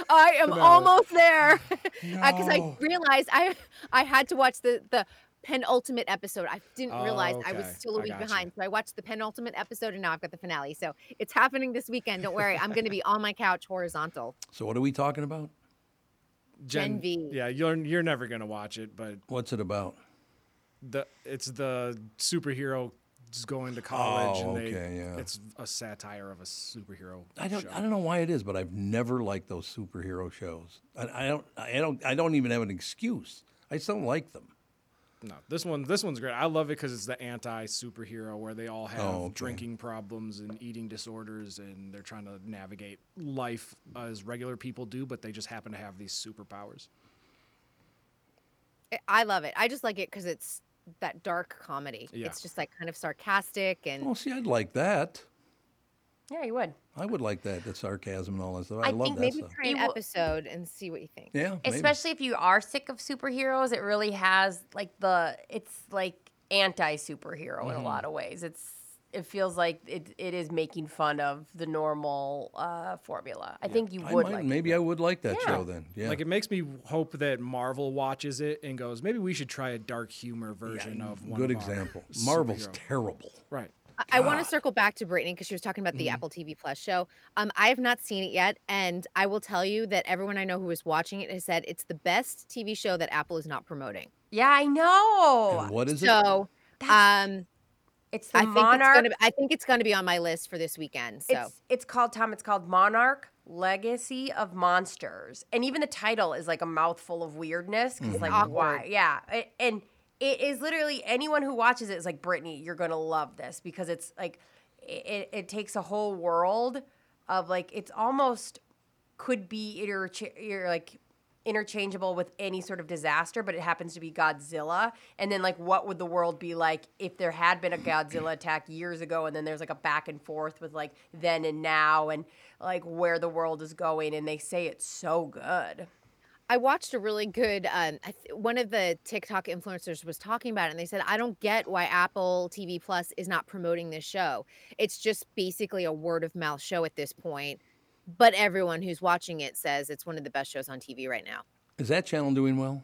I am Finale. almost there because (laughs) (laughs) I realized I I had to watch the the penultimate episode. I didn't realize I was still a week gotcha. behind, so I watched the penultimate episode and now I've got the finale. So it's happening this weekend. Don't worry, I'm going to be on my couch horizontal. So what are we talking about? Gen V. Yeah, you're you're never gonna watch it, but What's it about? the it's the superhero going to college Oh, and they okay, yeah. it's a satire of a superhero. I don't. show. I don't know why it is, but I've never liked those superhero shows. I, I don't. I don't. I don't even have an excuse. I just don't like them. No, this one this one's great. I love it because it's the anti superhero where they all have Oh, okay. drinking problems and eating disorders, and they're trying to navigate life as regular people do, but they just happen to have these superpowers. I- I love it. I just like it because it's that dark comedy. Yeah. It's just like kind of sarcastic and Well, see, I'd like that. Yeah, you would. I would like that. The sarcasm and all that stuff. I, I love think that maybe stuff. try an episode and see what you think. Yeah, maybe. Especially if you are sick of superheroes, it really has like the it's like anti superhero in a Mhm. lot of ways. It's it feels like it, it is making fun of the normal uh, formula. I think you I would might- like. maybe I would like that Yeah. show then. Yeah. Like it makes me hope that Marvel watches it and goes, maybe we should try a dark humor version of one Good of our example. (laughs) Marvel's superhero." terrible. Right. I- I want to circle back to Brittany because she was talking about the Mhm. Apple TV Plus show. Um, I have not seen it yet, and I will tell you that everyone I know who is watching it has said it's the best TV show that Apple is not promoting. Yeah, I know. And what is it? So, um, it's the I think it's Monarch. gonna. Be, I think it's going to be on my list for this weekend. So It's it's called Tom. It's called Monarch Legacy of Monsters, and even the title is like a mouthful of weirdness. 'cause, It's like awkward. why? Yeah, it- and it is literally anyone who watches it is like Brittany. You're gonna love this because it's like it, it takes a whole world of like it's almost could be or like interchangeable with any sort of disaster, but it happens to be Godzilla. And then like what would the world be like if there had been a Godzilla (clears throat) attack years ago and then there's like a back and forth with like then and now and like where the world is going and they say it's so good. I watched a really good. Um, th- one of the TikTok influencers was talking about it, and they said, "I don't get why Apple TV Plus is not promoting this show. It's just basically a word of mouth show at this point." But everyone who's watching it says it's one of the best shows on TV right now. Is that channel doing well?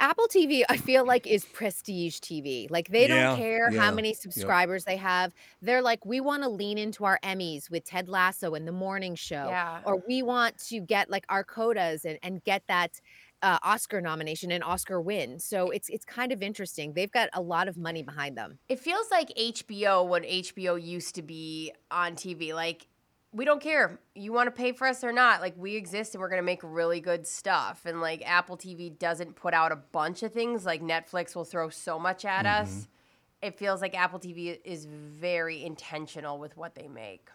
Apple TV, I feel like, is prestige TV. Like they Yeah, don't care yeah, how many yep. subscribers they have. They're like, we want to lean into our Emmys with Ted Lasso and the morning show. Yeah. Or we want to get like our codas and, and get that uh, Oscar nomination and Oscar win. So it's it's kind of interesting. They've got a lot of money behind them. It feels like HBO when HBO used to be on TV. Like, we don't care. You want to pay for us or not. Like, we exist and we're going to make really good stuff. And, like, Apple TV doesn't put out a bunch of things. Like, Netflix will throw so much at mm-hmm. us. It feels like Apple TV is very intentional with what they make.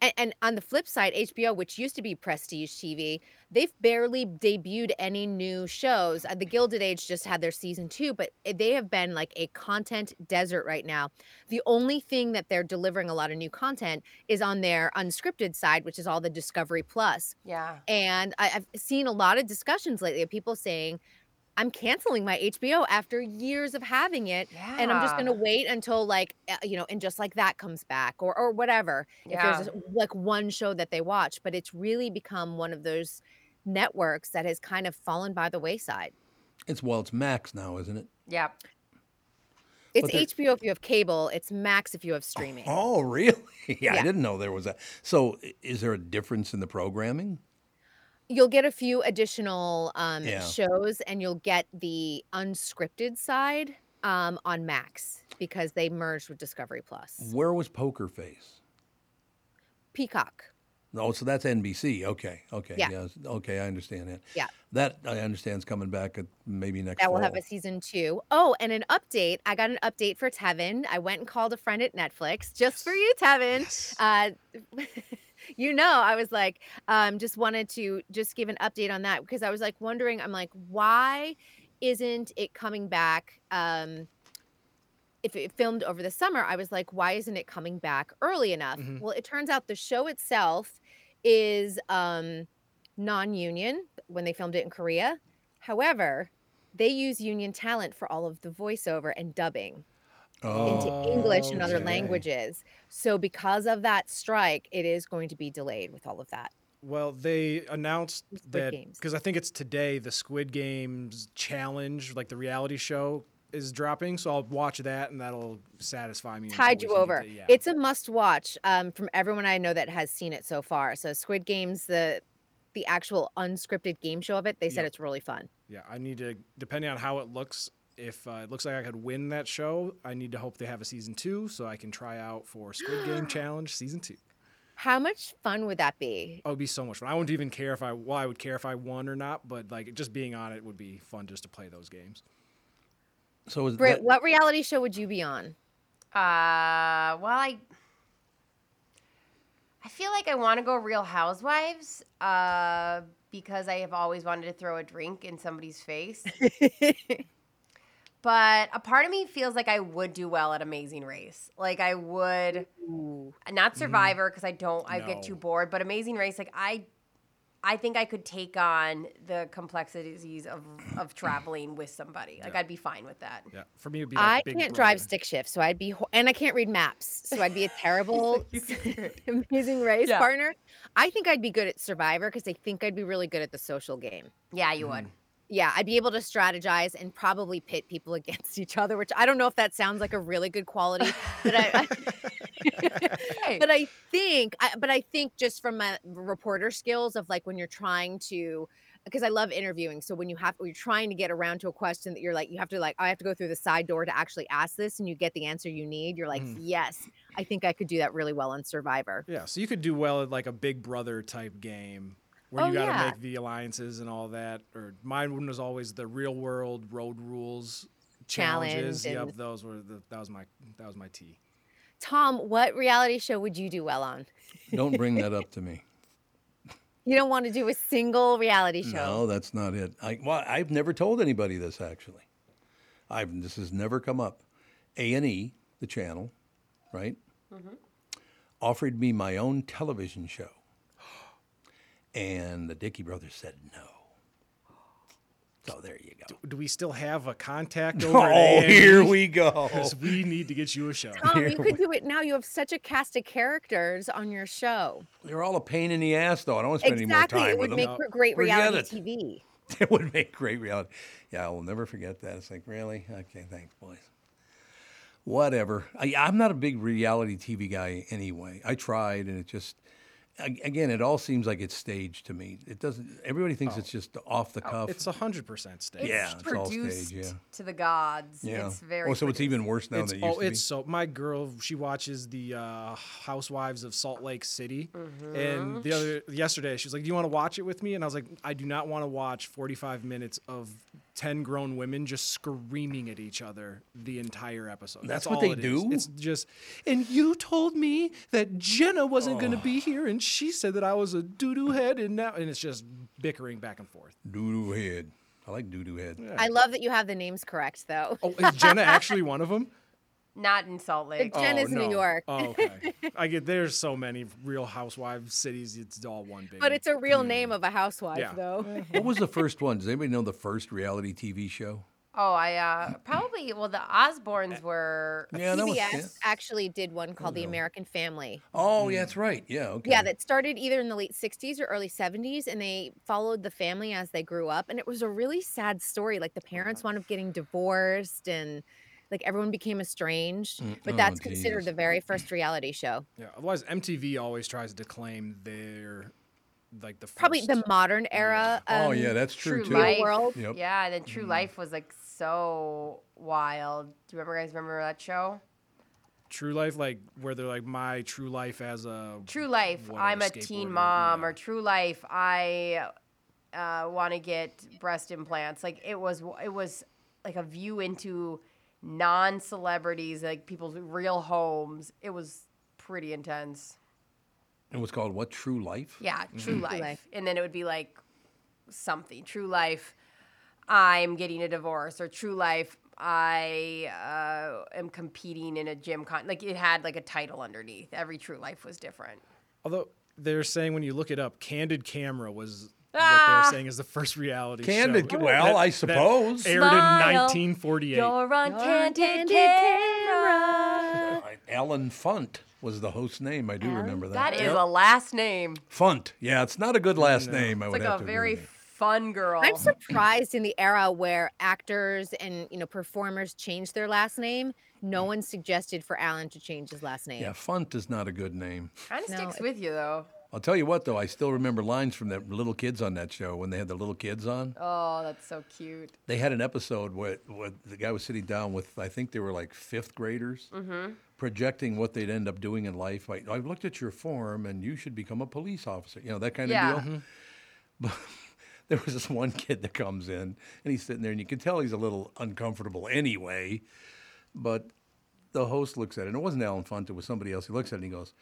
And, and on the flip side, HBO, which used to be prestige TV, they've barely debuted any new shows. Uh, The Gilded Age just had their season two, but eh, they have been like a content desert right now. The only thing that they're delivering a lot of new content is on their unscripted side, which is all the Discovery Plus. Yeah. And I, I've seen a lot of discussions lately of people saying, I'm canceling my HBO after years of having it, and I'm just gonna wait until like uh, you know, and just like that comes back, or or whatever. If there's Yeah. a- like one show that they watch, but it's really become one of those networks that has kind of fallen by the wayside. It's well, it's Max now, isn't it? Yeah. It's HBO if you have cable. It's Max if you have streaming. Oh, (laughs) really? yeah, I didn't know there was that. So, is there a difference in the programming? You'll get a few additional um, Yeah. shows, and you'll get the unscripted side um, on Max because they merged with Discovery Plus. Where was Poker Face? Peacock. Oh, so that's NBC. Okay, okay, Yeah. yes, okay, I understand that. Yeah. That I understand is coming back at maybe next. That will fall. have a season two. Oh, and an update. I got an update for Tevin. I went and called a friend at Netflix just for you, Tevin. Uh, (laughs) you know, I was like, um, just wanted to just give an update on that because I was like wondering, I'm like, why isn't it coming back? Um, if it filmed over the summer, I was like, why isn't it coming back early enough? Mhm. Well, it turns out the show itself is um, non-union when they filmed it in Korea. However, they use union talent for all of the voiceover and dubbing into English and other okay. languages. So because of that strike, it is going to be delayed with all of that. Well, they announced that because I think it's today the Squid Games challenge, like the reality show, is dropping. So I'll watch that, and that'll satisfy me. Tide you over. yeah. It's a must watch um, from everyone I know that has seen it so far. So Squid Games, the the actual unscripted game show of it, they said Yep. it's really fun. Yeah, I need to, depending on how it looks, if uh, it looks like I could win that show, I need to hope they have a season two so I can try out for Squid Game (gasps) Challenge season two. How much fun would that be? Oh, it'd be so much fun. I wouldn't even care if I, well, I would care if I won or not, but like just being on it would be fun just to play those games. So is Britt, that, what reality show would you be on? Uh, well, I I feel like I want to go Real Housewives, uh, because I have always wanted to throw a drink in somebody's face. (laughs) but a part of me feels like I would do well at Amazing Race. Like I would, not mm-hmm. Survivor because I don't. I get too bored. But Amazing Race, like I. I think I could take on the complexities of, of traveling with somebody. Like I'd be fine with that. Yeah, for me, it'd be like I Big can't Brother. drive stick shift, so I'd be, ho- and I can't read maps, so I'd be a terrible (laughs) (laughs) Amazing Race Yeah. partner. I think I'd be good at Survivor because I think I'd be really good at the social game. Yeah, you would. Mm-hmm. Yeah, I'd be able to strategize and probably pit people (laughs) against each other, which I don't know if that sounds like a really good quality, but I, (laughs) but I think, I, but I think just from my reporter skills of like when you're trying to, because I love interviewing. So when you have, when you're trying to get around to a question that you're like, you have to like, I have to go through the side door to actually ask this, and you get the answer you need. You're like, Mhm. yes, I think I could do that really well on Survivor. Yeah, so you could do well at like a Big Brother type game where Oh, you got to yeah. make the alliances and all that. Or mine one was always the real world road rules challenges. Challenge Yep, those were the that was my that was my tea. Tom, what reality show would you do well on? don't bring that up to me. (laughs) You don't want to do a single reality show. No, that's not it. I, well, I've never told anybody this actually. I've this has never come up. A and E, the channel, right, mm-hmm. offered me my own television show, and the Dickey brothers said no. So there you go. Do we still have a contact (laughs) Oh, over? at A&E? here we (laughs) go. 'Cause we need to get you a show. Tom, you could do it now. You have such a cast of characters on your show. They're all a pain in the ass, though. I don't want to spend any more time. Exactly. any It more would make with for great Forget reality it. TV. (laughs) It would make great reality. Yeah, I will never forget that. It's like, really? Okay, thanks, boys. Whatever. I, I'm not a big reality TV guy anyway. I tried, and it just, a- again, it all seems like it's staged to me. It doesn't. Everybody thinks it's just off the cuff. Oh, It's a hundred percent stage. yeah, It's it's all produced staged. Yeah. to the gods. Yeah. It's very. oh, so it's even worse now It's, than it used oh, to it's so. My girl, she watches the uh, Housewives of Salt Lake City, and the other yesterday, she was like, "Do you want to watch it with me?" And I was like, "I do not want to watch 45 minutes of 10 grown women just screaming at each other the entire episode." That's That's, what all they it is. do? It's just, and you told me that Jenna wasn't going to Oh. be here, and she said that I was a doo doo head, and now, and it's just bickering back and forth. doo doo head. I like doo doo head. I love that you have the names correct, though. Oh, is Jenna actually one of them? (laughs) Not in Salt Lake. Jen is New York. Oh, (laughs) okay. I get there's so many real housewives cities. It's all one big. But it's a real name of a housewife, Yeah. though. What was the first one? Does anybody know the first reality TV show? Oh, I uh probably well the Osbournes were Yeah, that was. Yeah. actually did one called The American Family. Oh, yeah, that's right. Yeah. Okay. Yeah, that started either in the late 60s or early 70s, and they followed the family as they grew up. And it was a really sad story. Like the parents wound up getting divorced and like everyone became estranged. Mm, But oh, that's considered the very first reality show. Yeah. Otherwise, MTV always tries to claim their like the Probably the modern era. Oh, um, yeah, that's true, True too. Life. World. Yep. Yeah, and then True Mm-hmm. Life was like so wild. Do you remember guys remember that show? True life, like where they're like my true life as a True life, whatever, I'm a teen skateboarder. mom, or true life, I uh, want to get breast implants. Like it was, it was like a view into non-celebrities, like people's real homes. It was pretty intense. It was called what? True Life. Yeah, true Mhm. life. And then it would be like something. True life, I'm getting a divorce, or true life, I uh, am competing in a gym con. Like it had like a title underneath. Every true life was different. Although they're saying when you look it up, Candid Camera was what Ah. they're saying is the first reality Candid show. Ca- well, that- I that suppose. aired Smile, in 1948. You're on You're candid, candid camera. Allen Funt was the host name. I do remember that. That is Yep. a last name. Funt. Yeah, it's not a good last name. I It's would like have a to very agree with fun girl. I'm surprised in the era where actors and you know performers change their last name. No one suggested for Alan to change his last name. Yeah, Funt is not a good name. Kind of No, sticks it- with you though. I'll tell you what, though, I still remember lines from the little kids on that show when they had the little kids on. Oh, that's so cute. They had an episode where, where the guy was sitting down with, I think they were like fifth graders, Mm-hmm. projecting what they'd end up doing in life. Like, I've looked at your form and you should become a police officer. You know, that kind Yeah. of deal. (laughs) But there was this one kid that comes in and he's sitting there and you can tell he's a little uncomfortable anyway. But the host looks at it, and it wasn't Allen Funt, it was somebody else. He looks at it and he goes,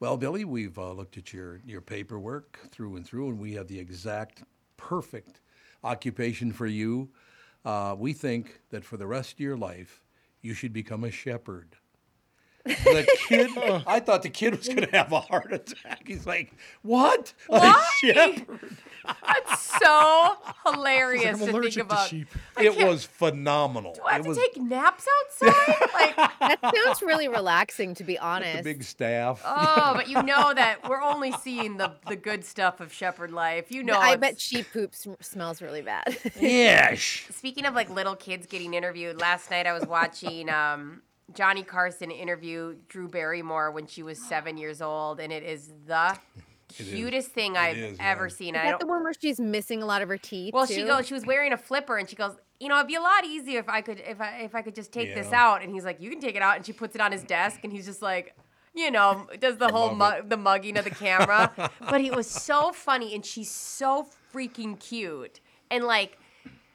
Well, Billy, we've uh, looked at your, your paperwork through and through, and we have the exact perfect occupation for you. Uh, we think that for the rest of your life, you should become a shepherd. The kid, (laughs) I thought the kid was going to have a heart attack. He's like, What? A Why? shepherd? That's so hilarious I'm to think allergic to about. sheep. I It can't- was phenomenal. Do I have it to was take naps outside? (laughs) like, (laughs) that sounds really relaxing, to be the honest. big staff. oh, but you know that we're only seeing the the good stuff of shepherd life. You know, I it's- bet sheep poop sm- smells really bad. Yes. Speaking of like little kids getting interviewed, last night I was watching um, Johnny Carson interview Drew Barrymore when she was seven years old, and it is the is. cutest thing It I've is, ever yeah. seen. Is I that don't. the one where she's missing a lot of her teeth? Well, she goes. She was wearing a flipper, and she goes. You know, it'd be a lot easier if I could, if I, if I could just take this out. And he's like, "You can take it out," and she puts it on his desk, and he's just like, you know, does the whole love mu- the mugging of the camera. (laughs) but it was so funny, and she's so freaking cute, and like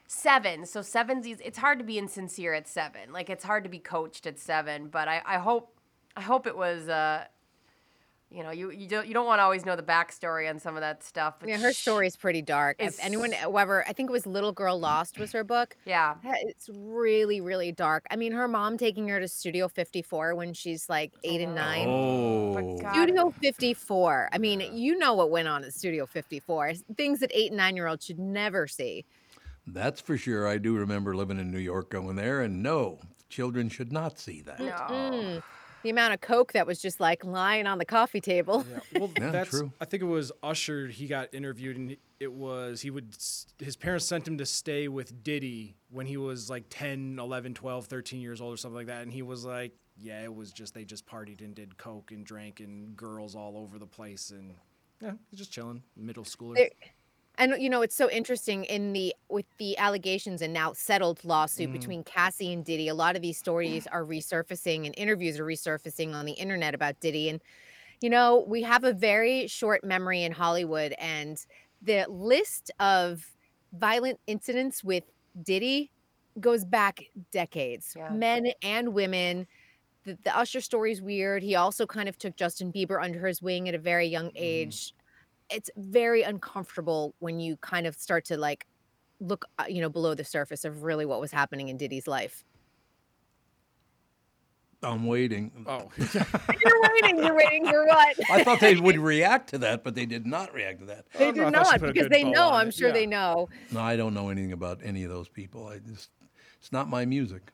seven. So seven's eas- it's hard to be insincere at seven. Like it's hard to be coached at seven. But I, I hope I hope it was uh you know, you you don't you don't want to always know the backstory on some of that stuff. But Yeah, her story is pretty dark. If anyone ever, I think it was Little Girl Lost was her book. Yeah. Yeah, It's really, really dark. I mean, her mom taking her to Studio 54 when she's like eight and nine. Oh. Studio 54. I mean, you know what went on at Studio 54. Things that eight and nine year olds should never see. That's for sure. I do remember living in New York going there, and no, children should not see that. Mm. The amount of coke that was just like lying on the coffee table. Yeah. Well, (laughs) Yeah, that's true. I think it was Usher. He got interviewed, and it was he would his parents sent him to stay with Diddy when he was like 10, 11, 12, 13 years old or something like that, and he was like, yeah, it was just they just partied and did coke and drank and girls all over the place, and yeah, he's just chilling, middle schooler. There- and you know it's so interesting in the with the allegations and now settled lawsuit Mhm. between Cassie and Diddy. A lot of these stories are resurfacing and interviews are resurfacing on the internet about Diddy. And you know we have a very short memory in Hollywood, and the list of violent incidents with Diddy goes back decades, Yeah. men and women. The, the Usher is weird. He also kind of took Justin Bieber under his wing at a very young age it's very uncomfortable when you kind of start to like look uh, you know below the surface of really what was happening in Diddy's life. I'm waiting. Oh, (laughs) (laughs) You're waiting, you're waiting for what? I thought they would (laughs) react to that, but they did not react to that. They did not because they know. I'm sure they know. No, I don't know anything about any of those people. I just, it's not my music.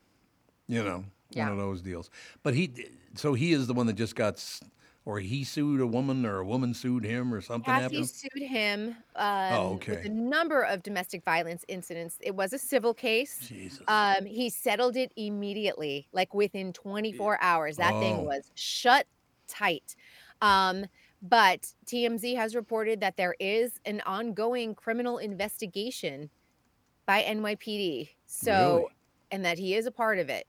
You know, Yeah. one of those deals. But he, so he is the one that just got, s- or he sued a woman, or a woman sued him, or something Cassie happened. sued him um, with okay. a number of domestic violence incidents. It was a civil case. Jesus. Um, he settled it immediately, like within 24 hours. That Oh. thing was shut tight. Um, but TMZ has reported that there is an ongoing criminal investigation by NYPD. So, Really? and that he is a part of it.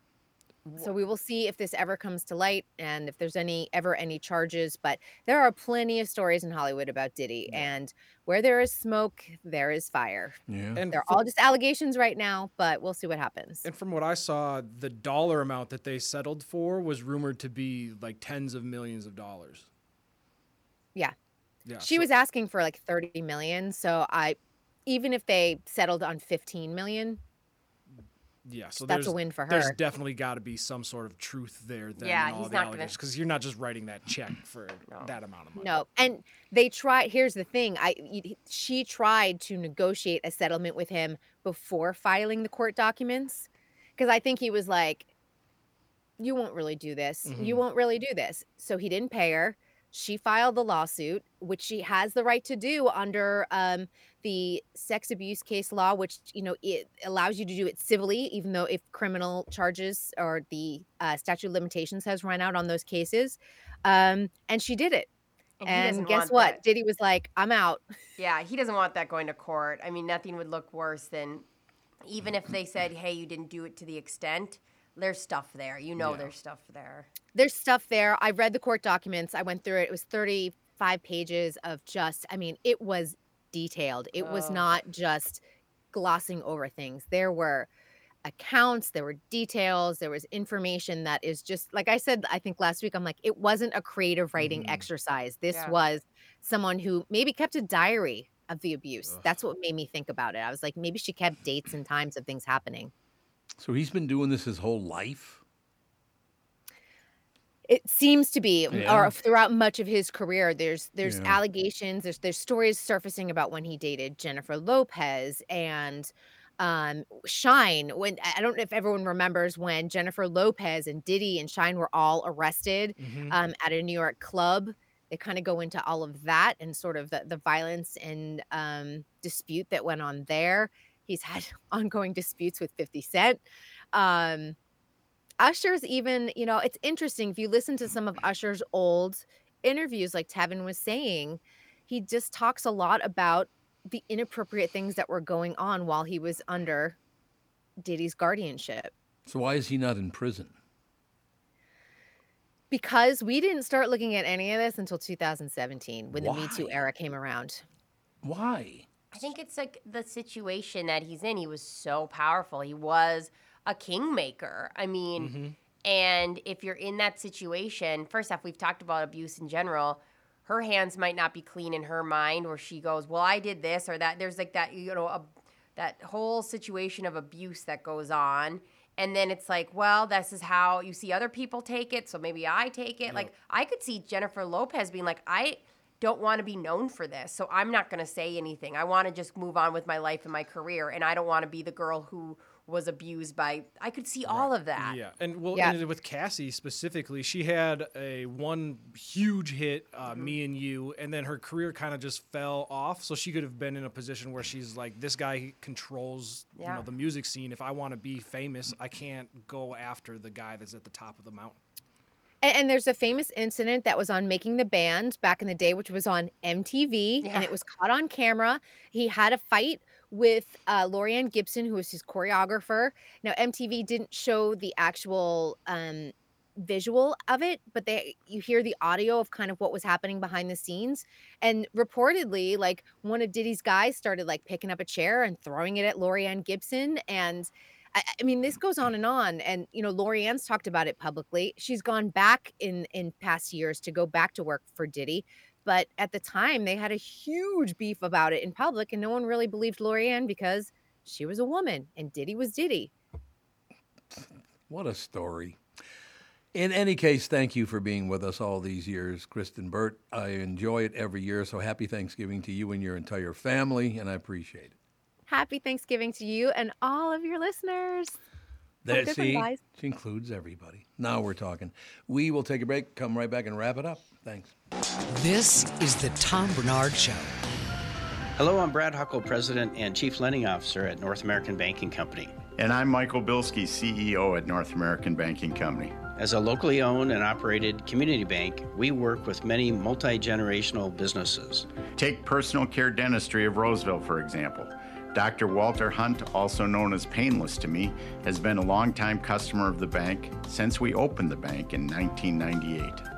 So we will see if this ever comes to light and if there's any ever any charges. But there are plenty of stories in Hollywood about Diddy, and where there is smoke, there is fire. Yeah. And they're for- all just allegations right now, but we'll see what happens. And from what I saw, the dollar amount that they settled for was rumored to be like tens of millions of dollars. Yeah. Yeah. She was asking for like 30 million. So I, even if they settled on 15 million, Yeah, so That's a win for her. There's definitely got to be some sort of truth there. Then Yeah, all he's the not gonna- allegations because you're not just writing that check for that amount of money. no. And they tried, here's the thing I she tried to negotiate a settlement with him before filing the court documents. Cause I think he was like, you won't really do this. You Mhm. won't really do this. So he didn't pay her. She filed the lawsuit, which she has the right to do under um, the sex abuse case law, which you know it allows you to do it civilly, even though if criminal charges or the uh, statute of limitations has run out on those cases. Um, and she did it. And And, guess what? that. Diddy was like, "I'm out." Yeah, he doesn't want that going to court. I mean, nothing would look worse than even if they said, "Hey, you didn't do it to the extent." There's stuff there. You know, Yeah. there's stuff there. There's stuff there. I read the court documents. I went through it. It was 35 pages of just, I mean, it was detailed. It was Oh. not just glossing over things. There were accounts, there were details, there was information that is just, like I said, I think last week, I'm like, it wasn't a creative writing mm-hmm. exercise. This Yeah. was someone who maybe kept a diary of the abuse. That's what made me think about it. I was like, maybe she kept dates and times of things happening. So he's been doing this his whole life. It seems to be, Yeah. or throughout much of his career, there's there's Yeah. allegations, there's there's stories surfacing about when he dated Jennifer Lopez and um Shyne. When I don't know if everyone remembers when Jennifer Lopez and Diddy and Shyne were all arrested Mhm. um, at a New York club. They kind of go into all of that and sort of the, the violence and um, dispute that went on there. He's had (laughs) ongoing disputes with 50 Cent. Um, Usher's even, you know, it's interesting if you listen to some of Usher's old interviews, like Tevin was saying, he just talks a lot about the inappropriate things that were going on while he was under Diddy's guardianship. So why is he not in prison? Because we didn't start looking at any of this until 2017 when the Me Too era came around. Why? I think it's like the situation that he's in. He was so powerful. He was a kingmaker. I mean, Mm-hmm. and if you're in that situation, first off, we've talked about abuse in general. Her hands might not be clean in her mind, where she goes, "Well, I did this or that." There's like that, you know, a, that whole situation of abuse that goes on. And then it's like, well, this is how you see other people take it, so maybe I take it. Like I could see Jennifer Lopez being like, I don't want to be known for this. So I'm not going to say anything. I want to just move on with my life and my career. And I don't want to be the girl who was abused by. I could see all of that. Yeah, and well, Yeah. and with Cassie specifically, she had a one huge hit, uh, Mm-hmm. "Me and You," and then her career kind of just fell off. So she could have been in a position where she's like, "This guy controls, you know, the music scene. If I want to be famous, I can't go after the guy that's at the top of the mountain." And, and there's a famous incident that was on Making the Band back in the day, which was on MTV, and it was caught on camera. He had a fight with uh, Laurieann Gibson, who was his choreographer. Now, MTV didn't show the actual um, visual of it, but they you hear the audio of kind of what was happening behind the scenes. And reportedly, like one of Diddy's guys started like picking up a chair and throwing it at Laurieann Gibson, and I, I mean, this goes on and on. And you know, Laurieann's talked about it publicly. She's gone back in in past years to go back to work for Diddy. But at the time, they had a huge beef about it in public, and no one really believed Laurieann because she was a woman and Diddy was Diddy. What a story. In any case, thank you for being with us all these years, Kristyn Burtt. I enjoy it every year. So happy Thanksgiving to you and your entire family, and I appreciate it. Happy Thanksgiving to you and all of your listeners. Hope That different, see, guys. she includes everybody. Now we're talking. We will take a break, come right back and wrap it up. Thanks. This is the Tom Barnard Show. Hello, I'm Brad Huckle, President and Chief Lending Officer at North American Banking Company. And I'm Michael Bilski, CEO at North American Banking Company. As a locally owned and operated community bank, we work with many multi generational businesses. Take Personal Care Dentistry of Roseville, for example. Dr. Walter Hunt, also known as Painless to me, has been a longtime customer of the bank since we opened the bank in 1998.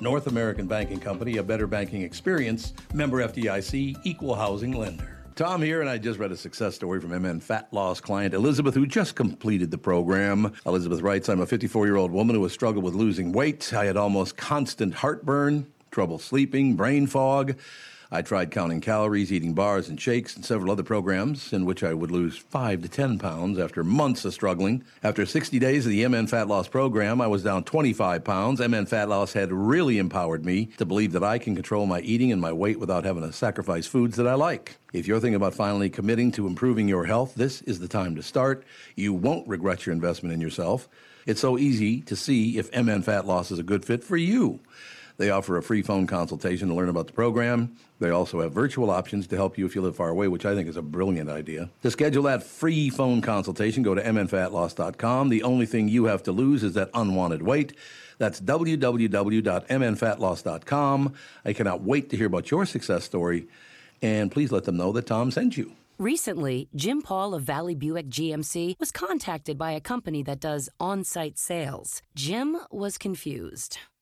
North American Banking Company, a better banking experience, member FDIC, equal housing lender. Tom here, and I just read a success story from MN Fat Loss client Elizabeth, who just completed the program. Elizabeth writes I'm a 54 year old woman who has struggled with losing weight. I had almost constant heartburn, trouble sleeping, brain fog. I tried counting calories, eating bars and shakes, and several other programs in which I would lose 5 to 10 pounds after months of struggling. After 60 days of the MN Fat Loss program, I was down 25 pounds. MN Fat Loss had really empowered me to believe that I can control my eating and my weight without having to sacrifice foods that I like. If you're thinking about finally committing to improving your health, this is the time to start. You won't regret your investment in yourself. It's so easy to see if MN Fat Loss is a good fit for you. They offer a free phone consultation to learn about the program. They also have virtual options to help you if you live far away, which I think is a brilliant idea. To schedule that free phone consultation, go to mnfatloss.com. The only thing you have to lose is that unwanted weight. That's www.mnfatloss.com. I cannot wait to hear about your success story, and please let them know that Tom sent you. Recently, Jim Paul of Valley Buick GMC was contacted by a company that does on site sales. Jim was confused.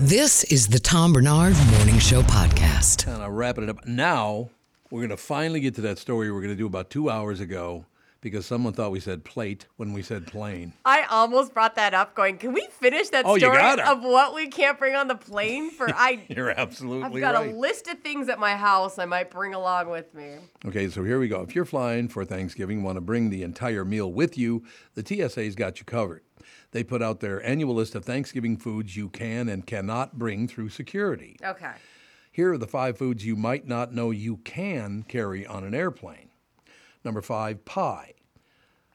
This is the Tom Barnard Morning Show podcast. Kind of wrapping it up. Now, we're going to finally get to that story we're going to do about two hours ago because someone thought we said plate when we said plane. I almost brought that up going, can we finish that Oh, story of what we can't bring on the plane for (laughs) I You're absolutely I've got right. a list of things at my house I might bring along with me. Okay, so here we go. If you're flying for Thanksgiving, want to bring the entire meal with you, the TSA's got you covered. They put out their annual list of Thanksgiving foods you can and cannot bring through security. Okay. Here are the five foods you might not know you can carry on an airplane. Number five, pie.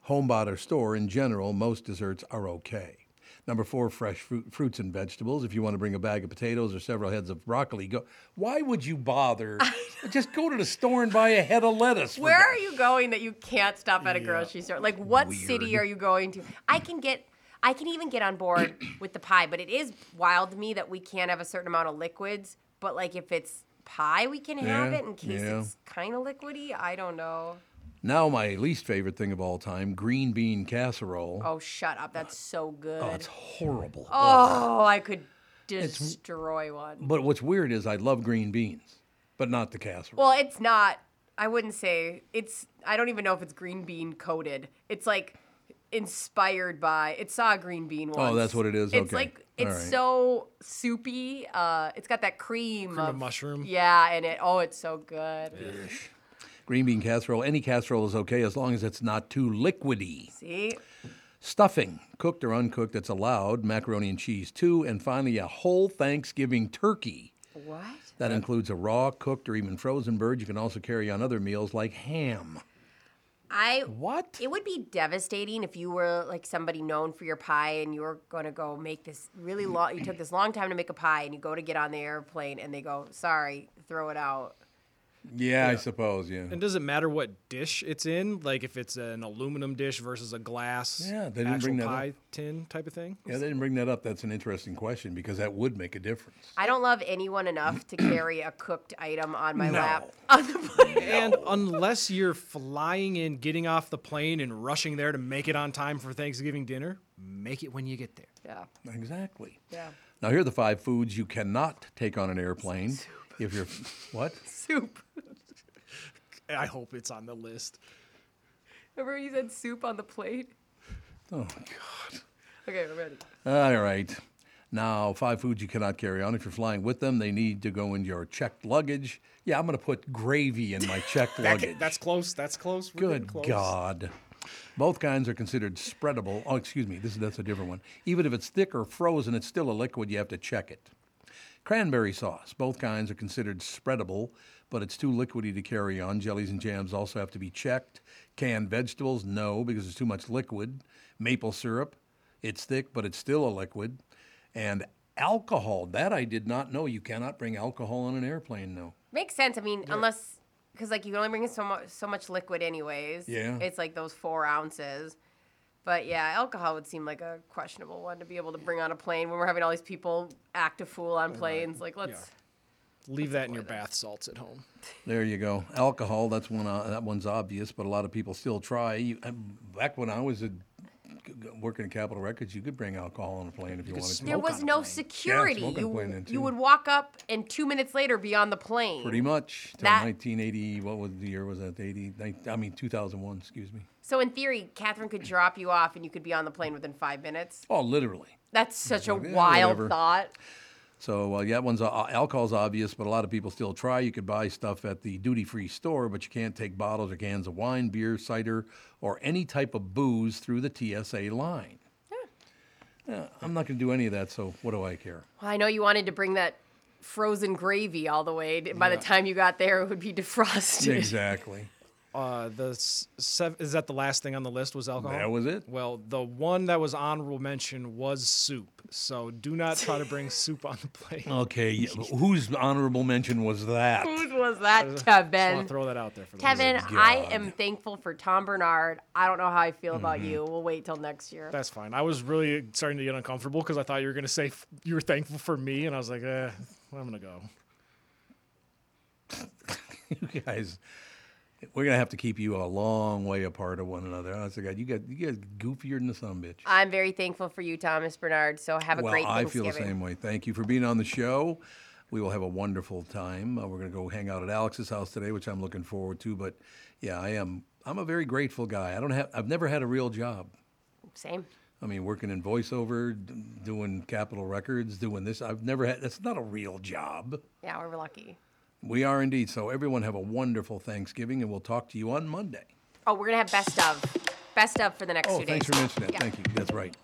Home bought or store, in general, most desserts are okay. Number four, fresh fruit, fruits and vegetables. If you want to bring a bag of potatoes or several heads of broccoli, go. Why would you bother? (laughs) Just go to the store and buy a head of lettuce. Where are you going that you can't stop at a grocery store? Like what city are you going to? I can get I can even get on board (coughs) with the pie, but it is wild to me that we can't have a certain amount of liquids, but like if it's pie we can have Yeah, it in case yeah. it's kind of liquidy. I don't know. Now, my least favorite thing of all time green bean casserole. Oh, shut up. That's so oh, good. Oh, it's horrible. Oh, I could destroy one. But what's weird is I love green beans, but not the casserole. Well, it's not. I wouldn't say it's. I don't even know if it's green bean coated. It's like inspired by. It's saw a green bean once. Oh, that's what it is? It's Okay. like it's All right. so soupy. Uh, it's got that cream, Cream of mushroom? Yeah, and it. Oh, it's so good. green bean casserole, any casserole is okay as long as it's not too liquidy. See, Stuffing, cooked or uncooked, that's allowed. Macaroni and cheese, too. And finally, a whole Thanksgiving turkey. what? That includes a raw, cooked, or even frozen bird. You can also carry on other meals like ham. I what? It would be devastating if you were like somebody known for your pie and you were going to go make this really long. You took this long time to make a pie and you go to get on the airplane and they go, "Sorry, throw it out." Yeah, I suppose. Yeah. And does it matter what dish it's in? Like if it's an aluminum dish versus a glass Yeah, they didn't actual bring that up. pie tin type of thing? Yeah, they didn't bring that up. That's an interesting question because that would make a difference. I don't love anyone enough to (clears throat) carry a cooked item on my No. lap (laughs) on the plane. And unless you're flying in, getting off the plane, and rushing there to make it on time for Thanksgiving dinner, make it when you get there. Yeah. Exactly. Yeah. Now, here are the five foods you cannot take on an airplane. If you're what? (laughs) Soup. I hope it's on the list. Remember you said soup on the plate? Oh my god. Okay, we're ready. All right. Now, five foods you cannot carry on. If you're flying with them, they need to go in your checked luggage. Yeah, I'm going to put gravy in my checked (laughs) That luggage. ca- that's close. That's close. We're Good close. God. Both kinds are considered spreadable. Oh, excuse me. This is that's a different one. Even if it's thick or frozen, it's still a liquid. You have to check it. Cranberry sauce. Both kinds are considered spreadable, but it's too liquidy to carry on. Jellies and jams also have to be checked. Canned vegetables, no, because it's too much liquid. Maple syrup, it's thick, but it's still a liquid. And alcohol, that I did not know. You cannot bring alcohol on an airplane, no. Makes sense. I mean, unless because like you can only bring in so much so much liquid anyways. Yeah. It's like those four ounces. But yeah, alcohol would seem like a questionable one to be able to bring on a plane when we're having all these people act a fool on planes. Like let's Leave that in your bath salts at home. There you go. Alcohol. That's one. Uh, that one's obvious, but a lot of people still try. You, um, back when I was a, g- g- working at Capitol Records, you could bring alcohol on a plane if you, wanted to. there was no security. smoke on a you plane you would walk up and two minutes later be on the plane. Pretty much. That- 1980. What was the year? Was that 80? nine- I mean 2001. Excuse me. So in theory, Catherine could drop you off and you could be on the plane within five minutes. Oh, literally. That's such a Yeah, wild whatever. thought. So uh, yeah, that one's uh, alcohol's obvious, but a lot of people still try. You could buy stuff at the duty-free store, but you can't take bottles or cans of wine, beer, cider, or any type of booze through the TSA line. Yeah, I'm not going to do any of that, so what do I care? Well, I know you wanted to bring that frozen gravy all the way. By Yeah. the time you got there, it would be defrosted. Exactly. Uh, the s- sev- is that the last thing on the list was alcohol? That was it. Well, the one that was honorable mention was soup. So do not try to bring (laughs) soup on the plate. Okay, yeah, whose honorable mention was that? Whose was that, Just wanna throw that out there for the I am thankful for Tom Barnard. I don't know how I feel about Mhm. you. We'll wait till next year. That's fine. I was really starting to get uncomfortable because I thought you were going to say f- you were thankful for me, and I was like, eh, I'm going to go. (laughs) you guys, we're gonna have to keep you a long way apart of one another. Honest to God, you got you guys goofier than the son bitch. I'm very thankful for you, Thomas Barnard. So have a great. well, great I feel the same way. Thank you for being on the show. We will have a wonderful time. Uh, we're going to go hang out at Alex's house today, which I'm looking forward to. But yeah, I am. I'm a very grateful guy. I don't have. I've never had a real job. Same. I mean, working in voiceover, d- doing Capitol Records, doing this. I've never had. That's not a real job. Yeah, we're lucky. We are indeed. So everyone have a wonderful Thanksgiving, and we'll talk to you on Monday. Oh, we're gonna have best of, best of for the next Oh, two days. Oh, thanks for mentioning that. Yeah. Thank you. That's right.